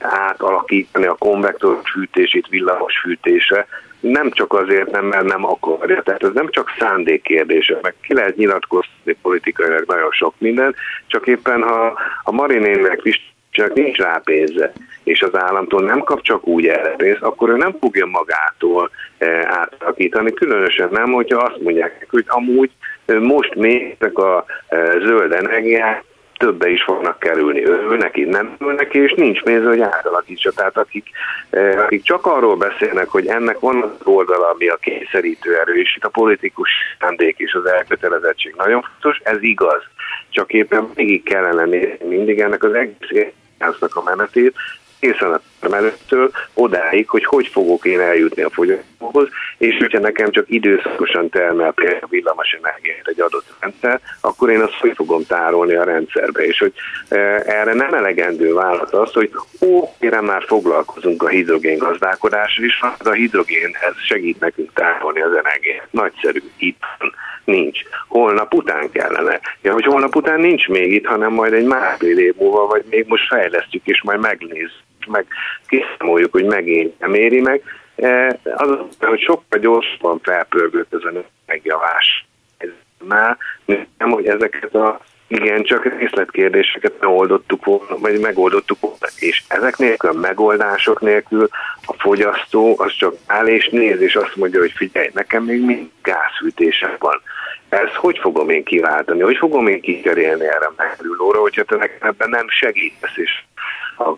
átalakítani a konvektor fűtését villamos fűtésre, nem csak azért nem, mert nem akarja. Tehát ez nem csak szándék kérdése, meg ki lehet nyilatkozni politikailag nagyon sok minden, csak éppen ha a Marinének is csak nincs rá pénze, és az államtól nem kap csak úgy erre pénzt, akkor ő nem fogja magától e, átalakítani, különösen nem, hogyha azt mondják, hogy amúgy e, most még ezek a e, zöld energiák többe is fognak kerülni. Ő neki, nem neki, és nincs pénze, hogy átalakítsa. Tehát akik, akik csak arról beszélnek, hogy ennek van az oldala, ami a kényszerítő erő, és itt a politikus szándék és az elkötelezettség nagyon fontos, ez igaz. Csak éppen végig kellene nézni mindig ennek az egész a menetét, készen a termelőtől odáig, hogy hogy fogok én eljutni a fogyasztóhoz, és hogyha nekem csak időszakosan termel például villamos energiát egy adott rendszer, akkor én azt hogy fogom tárolni a rendszerbe, és hogy e, erre nem elegendő válasz az, hogy ó, kérem már foglalkozunk a hidrogén gazdálkodással is, az a hidrogénhez segít nekünk tárolni az energiát. Nagyszerű, itt nincs. Holnap után kellene. Ja, hogy holnap után nincs még itt, hanem majd egy másfél év múlva, vagy még most fejlesztjük, és majd megnézzük, meg kiszámoljuk, hogy megint nem éri meg. E, az, hogy sokkal gyorsabban felpörgött ez a megjavás. Nem, hogy ezeket a igen, csak részletkérdéseket megoldottuk volna, vagy megoldottuk volna, és ezek nélkül, a megoldások nélkül a fogyasztó az csak áll és néz, és azt mondja, hogy figyelj, nekem még mind gázfűtésem van. Ezt hogy fogom én kiváltani, hogy fogom én kikerélni erre a megülőre, hogyha te nekem ebben nem segítesz, és a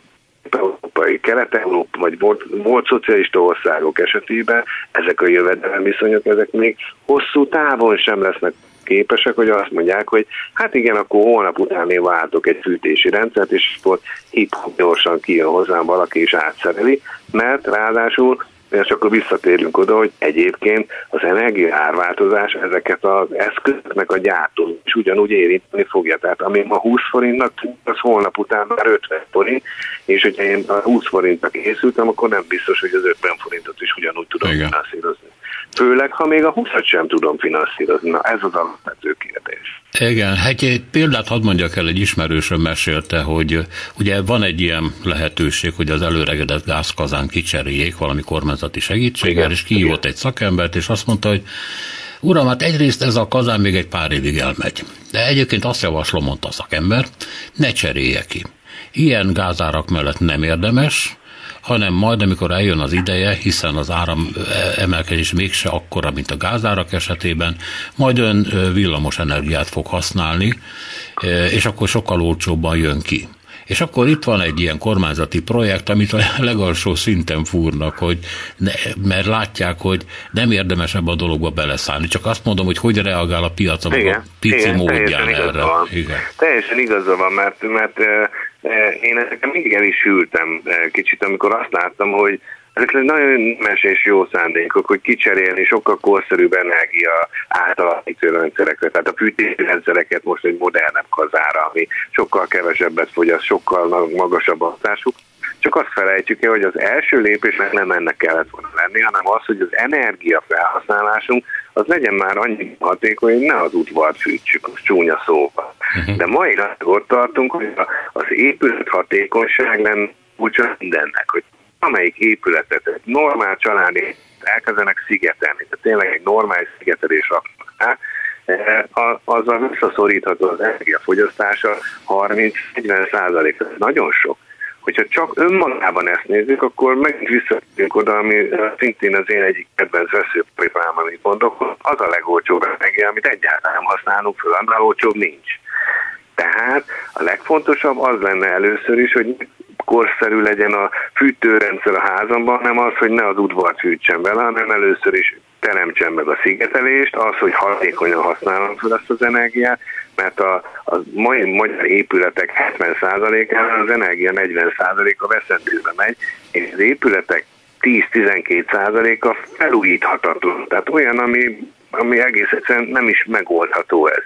európai, kelet-európa, vagy volt, volt szocialista országok esetében ezek a jövedelem viszonyok, ezek még hosszú távon sem lesznek képesek, hogy azt mondják, hogy hát igen, akkor holnap után én váltok egy fűtési rendszert, és akkor hip gyorsan kijön hozzám valaki és átszereli, mert ráadásul és akkor visszatérünk oda, hogy egyébként az energia árváltozás ezeket az eszközöknek a gyártó is ugyanúgy érinteni fogja. Tehát ami ma 20 forintnak az holnap után már 50 forint, és hogyha én a 20 forintnak készültem, akkor nem biztos, hogy az 50 forintot is ugyanúgy tudom Igen. finanszírozni. Főleg, ha még a 20-at sem tudom finanszírozni. Na, ez az alapvető kérdés. Igen, hát egy példát hadd mondjak el, egy ismerősöm mesélte, hogy ugye van egy ilyen lehetőség, hogy az előregedett gázkazán kicseréljék valami kormányzati segítséggel, Igen. és kihívott egy szakembert, és azt mondta, hogy Uram, hát egyrészt ez a kazán még egy pár évig elmegy. De egyébként azt javaslom, mondta a szakember, ne cserélje ki. Ilyen gázárak mellett nem érdemes, hanem majd, amikor eljön az ideje, hiszen az áram emelkedés mégse akkora, mint a gázárak esetében, majd ön villamos energiát fog használni, és akkor sokkal olcsóbban jön ki. És akkor itt van egy ilyen kormányzati projekt, amit a legalsó szinten fúrnak, hogy ne, mert látják, hogy nem érdemes ebbe a dologba beleszállni. Csak azt mondom, hogy hogy reagál a piac a pici igen, módján erre. Igen. Teljesen igaza van, mert, mert én ezeken mindig el is hűltem kicsit, amikor azt láttam, hogy ezek nagyon mesés jó szándékok, hogy kicserélni sokkal korszerűbb energia átalakító rendszerekre, tehát a fűtési rendszereket most egy modernebb kazára, ami sokkal kevesebbet fogyaszt, sokkal magasabb hatásuk. Csak azt felejtjük el, hogy az első lépésnek nem ennek kellett volna lenni, hanem az, hogy az energia felhasználásunk az legyen már annyi hatékony, hogy ne az udvart fűtsük, az csúnya szóval. Uh-huh. De mai ott tartunk, hogy az épület hatékonyság lenne úgy mindennek, hogy amelyik épületet egy normál családi elkezdenek szigetelni, tehát tényleg egy normális szigetelés raknak rá, e, azzal visszaszorítható az energiafogyasztása 30-40 százalék. Ez nagyon sok. Hogyha csak önmagában ezt nézzük, akkor megint visszatérünk oda, ami szintén az én egyik kedvenc veszőpipám, amit mondok, az a legolcsóbb energia, amit egyáltalán nem használunk föl, annál olcsóbb nincs. Tehát a legfontosabb az lenne először is, hogy korszerű legyen a fűtőrendszer a házamban, hanem az, hogy ne az udvart fűtsen vele, hanem először is teremtsen meg a szigetelést, az, hogy hatékonyan használom fel ezt az energiát, mert a, a mai magyar épületek 70%-án az energia 40%-a veszendőbe megy, és az épületek 10-12%-a felújíthatatlan. Tehát olyan, ami, ami egész egyszerűen nem is megoldható ez.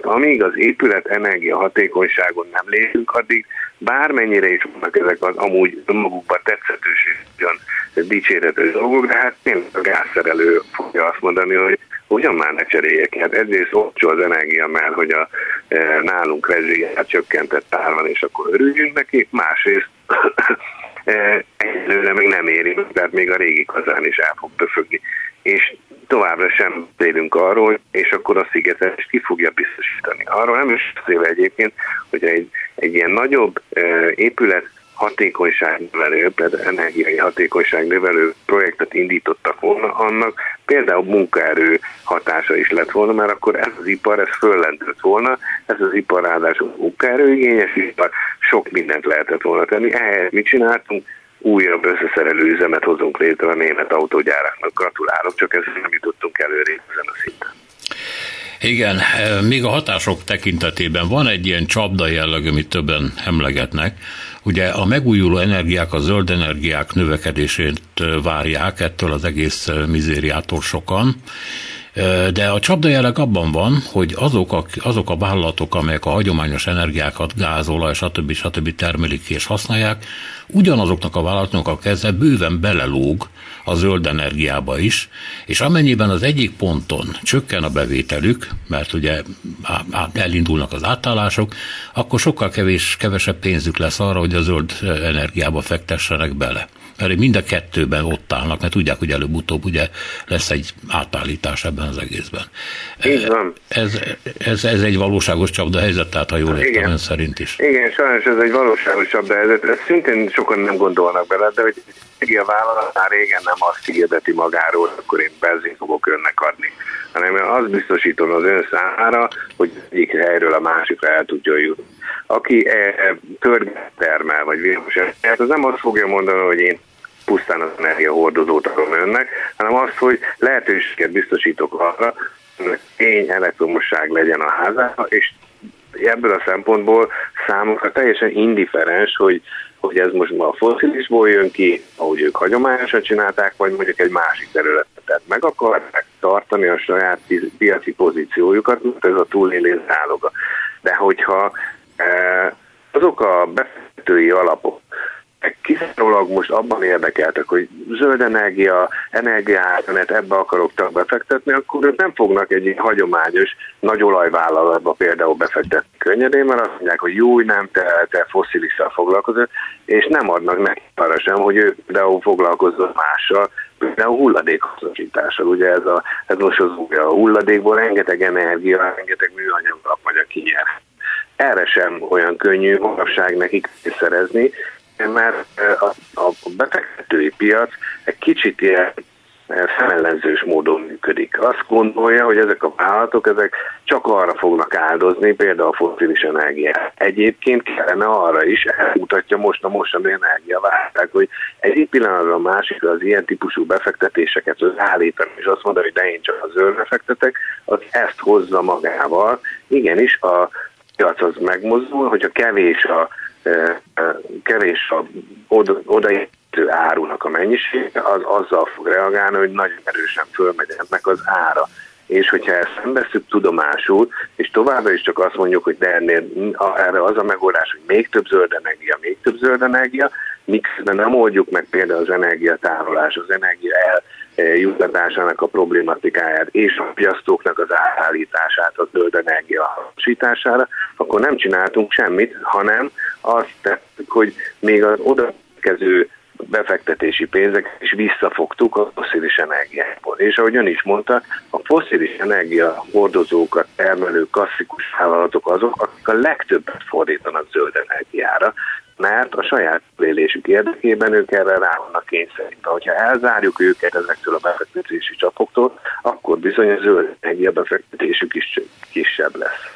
Amíg az épület energia hatékonyságon nem lépünk, addig bármennyire is vannak ezek az amúgy magukban tetszetős és dicséretes dolgok, de hát tényleg a gázszerelő fogja azt mondani, hogy ugyan már ne cseréljek. Hát egyrészt olcsó az energia, mert hogy a e, nálunk rezsiját csökkentett ár van, és akkor örüljünk neki, másrészt e, egyelőre még nem éri, tehát még a régi kazán is el fog befögni. És továbbra sem térünk arról, és akkor a szigetelést ki fogja biztosítani. Arról nem is beszélve egyébként, hogy egy, egy ilyen nagyobb e, épület hatékonyság növelő, például energiai hatékonyság növelő projektet indítottak volna, annak például munkaerő hatása is lett volna, mert akkor ez az ipar, ez föllendült volna, ez az ipar ráadásul munkaerőigényes ipar, sok mindent lehetett volna tenni. Ehhez mit csináltunk? Újabb összeszerelő üzemet hozunk létre a német autógyáraknak. Gratulálok, csak ezzel nem jutottunk előre ezen a szinten. Igen, még a hatások tekintetében van egy ilyen csapda jelleg, amit többen emlegetnek. Ugye a megújuló energiák, a zöld energiák növekedését várják ettől az egész mizériától sokan, de a csapdajelek abban van, hogy azok a, azok a vállalatok, amelyek a hagyományos energiákat, gázolaj, stb. stb. termelik és használják, ugyanazoknak a vállalatoknak a keze bőven belelóg a zöld energiába is, és amennyiben az egyik ponton csökken a bevételük, mert ugye elindulnak az átállások, akkor sokkal kevés, kevesebb pénzük lesz arra, hogy a zöld energiába fektessenek bele mert mind a kettőben ott állnak, mert tudják, hogy előbb-utóbb ugye lesz egy átállítás ebben az egészben. Így van. Ez, ez, ez egy valóságos csapda helyzet, tehát ha jól értem ön szerint is. Igen, sajnos ez egy valóságos csapda helyzet. Ezt szintén sokan nem gondolnak bele, de hogy a vállalat már régen nem azt hirdeti magáról, akkor én benzin fogok önnek adni, hanem azt biztosítom az ön számára, hogy egyik helyről a másikra el tudja jutni aki e, körget termel, vagy villamos energiát, az nem azt fogja mondani, hogy én pusztán az energiahordozót adom önnek, hanem azt, hogy lehetőséget biztosítok arra, hogy fény, elektromosság legyen a házában, és ebből a szempontból számukra teljesen indiferens, hogy, hogy ez most ma a foszilisból jön ki, ahogy ők hagyományosan csinálták, vagy mondjuk egy másik területet. Meg akarják tartani a saját piaci pozíciójukat, mert ez a túlélés záloga. De hogyha azok a befektetői alapok, kizárólag most abban érdekeltek, hogy zöld energia, energiátonet ebbe akarok befektetni, akkor ők nem fognak egy hagyományos nagy olajvállalatba például befektetni könnyedén, mert azt mondják, hogy jó, nem, te, te fosszilissal foglalkozol, és nem adnak neki arra sem, hogy ő például foglalkozzon mással, például hulladékhozasítással. Ugye ez, a, ez most az új, a hulladékból rengeteg energia, rengeteg műanyag alapanyag kinyer erre sem olyan könnyű manapság nekik szerezni, mert a, a befektetői piac egy kicsit ilyen szemellenzős módon működik. Azt gondolja, hogy ezek a vállalatok ezek csak arra fognak áldozni, például a foszilis energiát. Egyébként kellene arra is, elmutatja most a mostani energiaválság, hogy egy pillanatban a másikra az ilyen típusú befektetéseket állítani, és azt mondani, hogy de én csak a zöld befektetek, az ezt hozza magával. Igenis, a piac az megmozdul, hogyha kevés a, kevés a oda, odaértő árunak a mennyisége, az azzal fog reagálni, hogy nagyon erősen fölmegy ennek az ára. És hogyha ezt nem veszük tudomásul, és továbbra is csak azt mondjuk, hogy de ennél erre az a megoldás, hogy még több zöld energia, még több zöld energia, miközben nem oldjuk meg például az energiatárolás, az energia eljuttatásának a problématikáját és a piasztóknak az állítását a zöld energia akkor nem csináltunk semmit, hanem azt tettük, hogy még az oda kező befektetési pénzek is visszafogtuk a foszilis energiából. És ahogy ön is mondta, a foszilis energia hordozókat termelő klasszikus vállalatok azok, akik a legtöbbet fordítanak zöld energiára, mert a saját élésük érdekében ők erre rá vannak kényszerítve. Hogyha elzárjuk őket ezektől a befektetési csapoktól, akkor bizony a zöld energia befektetésük is kisebb lesz.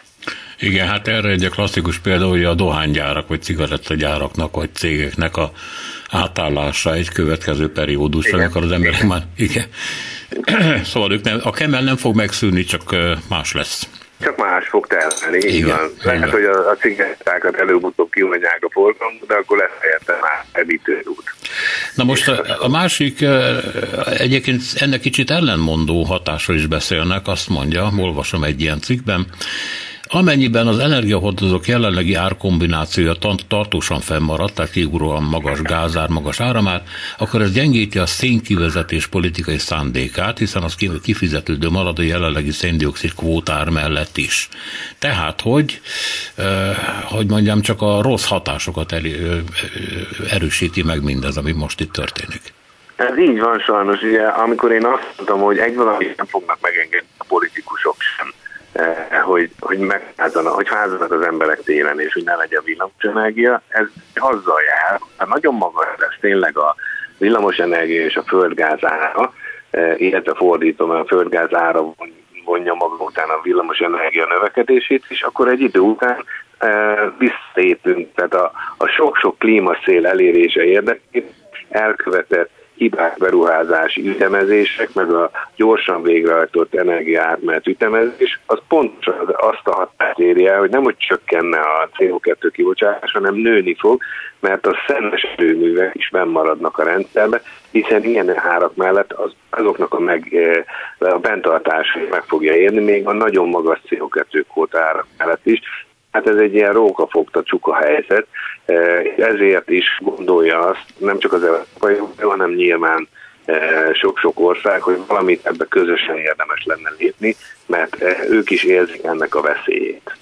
Igen, hát erre egy klasszikus példa, hogy a dohánygyárak, vagy cigarettagyáraknak, vagy cégeknek a átállása egy következő periódusra, amikor az emberek már, igen. szóval ők nem, a kemel nem fog megszűnni, csak más lesz. Csak más fog termelni, így Igen, van. Lehet, hogy a, a cigarettákat előbb-utóbb kihagyják a forgalom, de akkor lesz helyette már edítőút. Na most a, a másik, egyébként ennek kicsit ellenmondó hatásról is beszélnek, azt mondja, olvasom egy ilyen cikkben, Amennyiben az energiahordozók jelenlegi árkombinációja tartósan fennmaradt, tehát kiugróan magas gázár, magas áramár, akkor ez gyengíti a szénkivezetés politikai szándékát, hiszen az kifizetődő marad a jelenlegi széndiokszid kvótár mellett is. Tehát, hogy, hogy mondjam, csak a rossz hatásokat erősíti meg mindez, ami most itt történik. Ez így van sajnos, ugye, amikor én azt mondtam, hogy egy valamit nem fognak megengedni a politikusok sem, hogy, hogy megházanak, hogy házanak az emberek télen, és hogy ne legyen villamosenergia, ez azzal jár, hát nagyon magas lesz tényleg a villamosenergia és a földgáz ára, eh, illetve fordítom, a földgáz ára vonja maga után a villamosenergia növekedését, és akkor egy idő után e, visszaépünk, tehát a, a sok-sok klímaszél elérése érdekében elkövetett hibás beruházási ütemezések, meg a gyorsan végrehajtott energiaátmenet ütemezés, az pontosan azt a hatást érje hogy nem hogy csökkenne a CO2 kibocsátás, hanem nőni fog, mert a szennes erőművek is maradnak a rendszerbe, hiszen ilyen árak mellett az, azoknak a, meg, eh, a bentartása meg fogja érni, még a nagyon magas CO2 kvóta árak mellett is. Hát ez egy ilyen rókafogta csuka helyzet, eh, ezért is gondolja azt, nem csak az Európai Unió, hanem nyilván eh, sok-sok ország, hogy valamit ebbe közösen érdemes lenne lépni, mert ők is érzik ennek a veszélyét.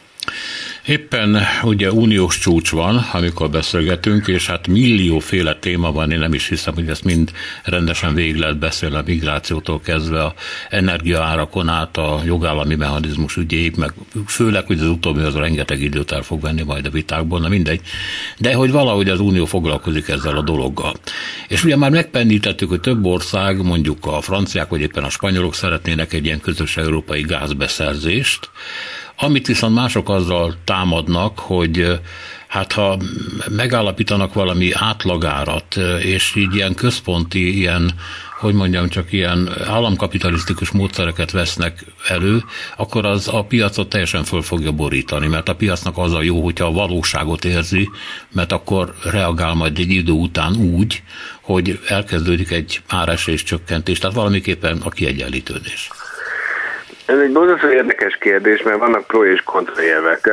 Éppen ugye uniós csúcs van, amikor beszélgetünk, és hát millióféle téma van, én nem is hiszem, hogy ezt mind rendesen végig lehet beszélni a migrációtól kezdve a energiaárakon át a jogállami mechanizmus ügyéig, meg főleg, hogy az utóbbi az rengeteg időt el fog venni majd a vitákból, na mindegy. De hogy valahogy az Unió foglalkozik ezzel a dologgal. És ugye már megpendítettük, hogy több ország, mondjuk a franciák, vagy éppen a spanyolok szeretnének egy ilyen közös európai gázbeszerzést, amit viszont mások azzal támadnak, hogy hát ha megállapítanak valami átlagárat, és így ilyen központi, ilyen, hogy mondjam, csak ilyen államkapitalisztikus módszereket vesznek elő, akkor az a piacot teljesen föl fogja borítani, mert a piacnak az a jó, hogyha a valóságot érzi, mert akkor reagál majd egy idő után úgy, hogy elkezdődik egy áresés csökkentés, tehát valamiképpen a kiegyenlítődés. Ez egy borzasztó érdekes kérdés, mert vannak pro és kontra érvek.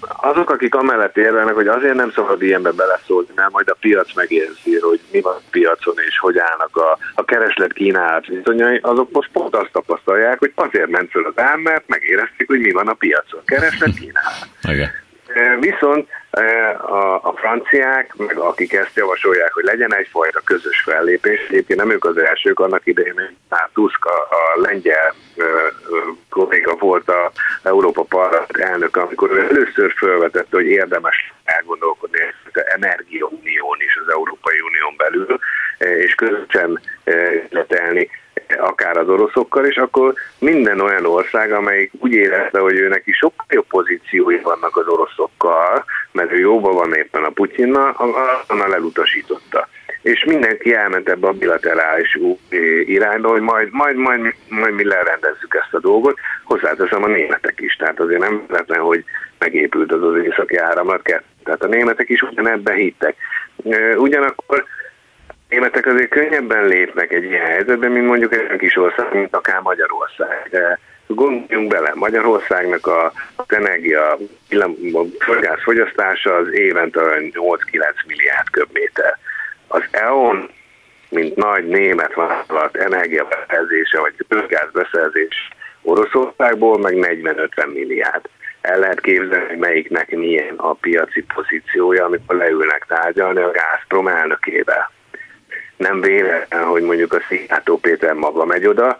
Azok, akik amellett érvelnek, hogy azért nem szabad ilyenbe beleszólni, mert majd a piac megérzi, hogy mi van a piacon és hogy állnak a, a kereslet kínálat viszonyai, azok most pont azt tapasztalják, hogy azért ment föl az ár, mert megérezték, hogy mi van a piacon. Kereslet kínálat. Viszont a, a franciák, meg akik ezt javasolják, hogy legyen egyfajta közös fellépés, egyébként nem ők az elsők, annak idején már Tusk, a, a lengyel kolléga volt a Európa Parlament elnök, amikor ő először felvetette, hogy érdemes elgondolkodni az energiaunión is az Európai Unión belül, és közösen letelni akár az oroszokkal, és akkor minden olyan ország, amelyik úgy érezte, hogy őnek is sokkal jobb pozíciói vannak az oroszokkal, mert ő jóban van éppen a Putyinnal, annál elutasította. És mindenki elment ebbe a bilaterális irányba, hogy majd, majd, majd, majd mi lerendezzük ezt a dolgot, hozzáteszem a németek is, tehát azért nem véletlen, hogy megépült az az északi áramlat, tehát a németek is ugyanebben hittek. Ugyanakkor németek azért könnyebben lépnek egy ilyen helyzetben, mint mondjuk egy kis ország, mint akár Magyarország. De gondoljunk bele, Magyarországnak a, az energia, a földgáz fogyasztása az évente 8-9 milliárd köbméter. Az EON, mint nagy német vállalat energiabeszerzése vagy földgáz beszerzés Oroszországból meg 40-50 milliárd. El lehet képzelni, melyiknek milyen a piaci pozíciója, amikor leülnek tárgyalni a Gazprom elnökével nem véletlen, hogy mondjuk a Szijjátó Péter maga megy oda,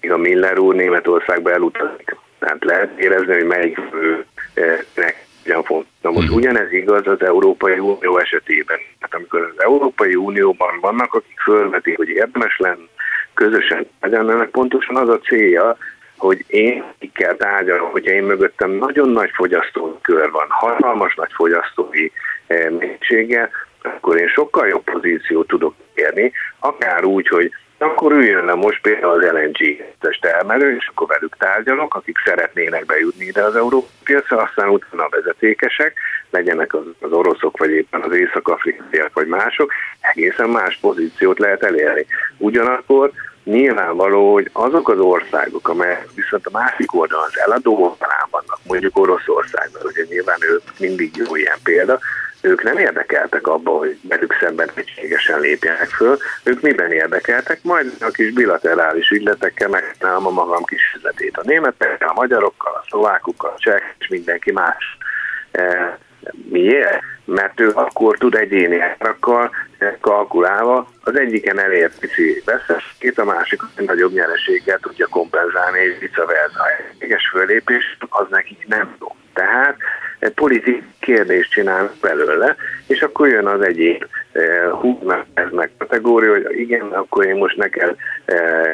míg a Miller úr Németországba elutazik. Tehát lehet érezni, hogy melyik főnek ugyan fontos. Na most mhm. ugyanez igaz az Európai Unió esetében. Hát amikor az Európai Unióban vannak, akik fölvetik, hogy érdemes lenne közösen tárgyalni, pontosan az a célja, hogy én kell tárgyalom, hogyha én mögöttem nagyon nagy fogyasztói kör van, hatalmas nagy fogyasztói eh, mélységgel, akkor én sokkal jobb pozíciót tudok érni, akár úgy, hogy akkor üljön le most például az LNG-es termelő, és akkor velük tárgyalok, akik szeretnének bejutni ide az Európai piacra, aztán utána a vezetékesek, legyenek az oroszok, vagy éppen az észak-afrikaiak, vagy mások, egészen más pozíciót lehet elérni. Ugyanakkor nyilvánvaló, hogy azok az országok, amelyek viszont a másik oldalon az eladó oldalán vannak, mondjuk Oroszországban, ugye nyilván ők mindig jó ilyen példa, ők nem érdekeltek abba, hogy velük szemben egységesen lépjenek föl, ők miben érdekeltek, majd a kis bilaterális ügyletekkel megtalálom a magam kis üzletét. A németekkel, a magyarokkal, a szlovákukkal, a cseh és mindenki más. E, miért? Mert ő akkor tud egyéni árakkal kalkulálva az egyiken elér pici veszességét, a másik nagyobb nyereséggel tudja kompenzálni, és vice versa. Egyes fölépés az nekik nem jó. Tehát politikai kérdést csinál belőle, és akkor jön az egyéb húznak ez meg kategória, hogy igen, akkor én most neked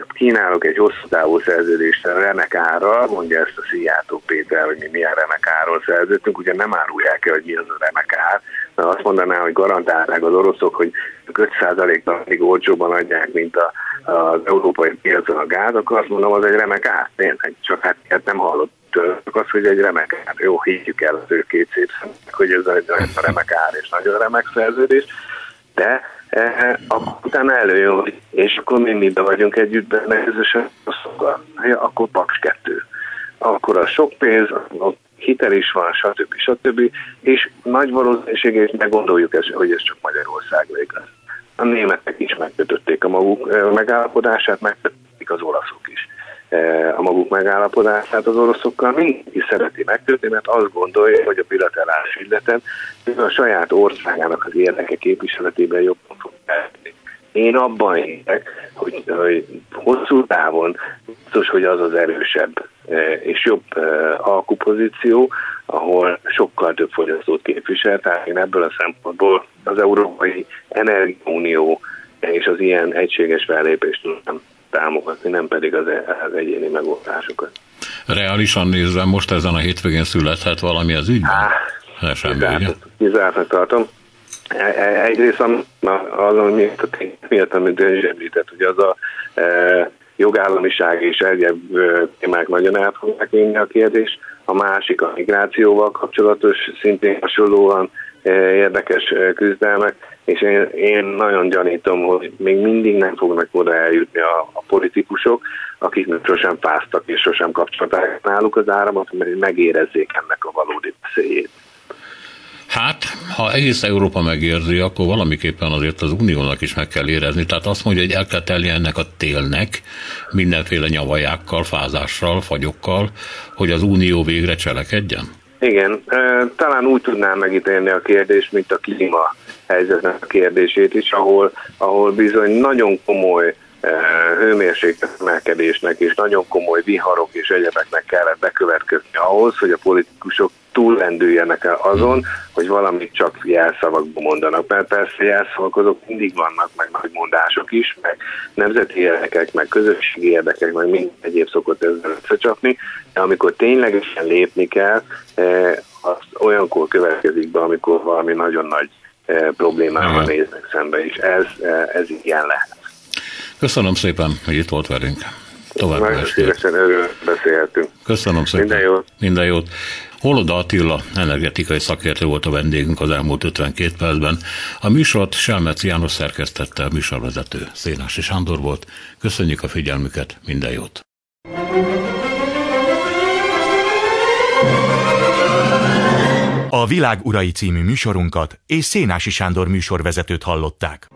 kínálok egy hosszú távú szerződést remek árral, mondja ezt a Szijjátó Péter, hogy mi milyen remek árral szerződtünk, ugye nem árulják el, hogy mi az a remek ár, mert azt mondaná, hogy garantálták az oroszok, hogy 5%-ban még olcsóban adják, mint a, az európai piacon a gáz, akkor azt mondom, az egy remek ár, tényleg, csak hát nem hallott tőlük az, hogy egy remek ár. Jó, higgyük el az ő két szép szemnek, hogy ez egy remek ár és nagyon remek szerződés, de eh, akkor utána előjön, hogy és akkor mi mi vagyunk együtt benne közösen, ja, akkor paks kettő. Akkor a sok pénz, a hitel is van, stb. stb. És nagy valószínűség, és meggondoljuk ezt, hogy ez csak Magyarország lesz. A németek is megkötötték a maguk eh, megállapodását, megkötötték az olaszok is a maguk megállapodását az oroszokkal mindenki szereti megkötni, mert azt gondolja, hogy a bilaterális ügyleten a saját országának az érdeke képviseletében jobban fog eltenni. Én abban hiszek, hogy, hogy hosszú távon biztos, hogy az az erősebb és jobb alkupozíció, ahol sokkal több fogyasztót képvisel, tehát én ebből a szempontból az Európai Energiaunió és az ilyen egységes fellépést nem támogatni, nem pedig az, az egyéni megoldásokat. Reálisan nézve most ezen a hétvégén születhet valami az ügyben? Há, semmi, kizártnak tartom. E, e, egyrészt az, miatt, miatt amit ön is említett, hogy az a e, jogállamiság és egyéb e, témák nagyon át fogják a kérdés. A másik a migrációval kapcsolatos, szintén hasonlóan e, érdekes küzdelmek és én, én nagyon gyanítom, hogy még mindig nem fognak oda eljutni a, a politikusok, akik sosem fáztak és sosem kapcsolták náluk az áramot, mert megérezzék ennek a valódi veszélyét. Hát, ha egész Európa megérzi, akkor valamiképpen azért az uniónak is meg kell érezni. Tehát azt mondja, hogy el kell telni ennek a télnek, mindenféle nyavajákkal, fázással, fagyokkal, hogy az unió végre cselekedjen? Igen, talán úgy tudnám megítélni a kérdést, mint a klíma helyzetnek a kérdését is, ahol, ahol bizony nagyon komoly hőmérséklet és nagyon komoly viharok és egyebeknek kellett bekövetkezni ahhoz, hogy a politikusok túllendüljenek el azon, hogy valamit csak jelszavakban mondanak. Mert persze jelszavak azok mindig vannak, meg nagy mondások is, meg nemzeti érdekek, meg közösségi érdekek, meg mind egyéb szokott ezzel összecsapni, de amikor ténylegesen lépni kell, az olyankor következik be, amikor valami nagyon nagy problémával néznek szembe, és ez, ez ilyen lehet. Köszönöm szépen, hogy itt volt velünk. További Nagyon szívesen beszélhetünk. Köszönöm szépen. Minden jót. Minden jót. Holoda Attila, energetikai szakértő volt a vendégünk az elmúlt 52 percben. A műsort Selmec János szerkesztette, a műsorvezető Szénási Sándor volt. Köszönjük a figyelmüket, minden jót! A Világ Urai című műsorunkat és Szénási Sándor műsorvezetőt hallották.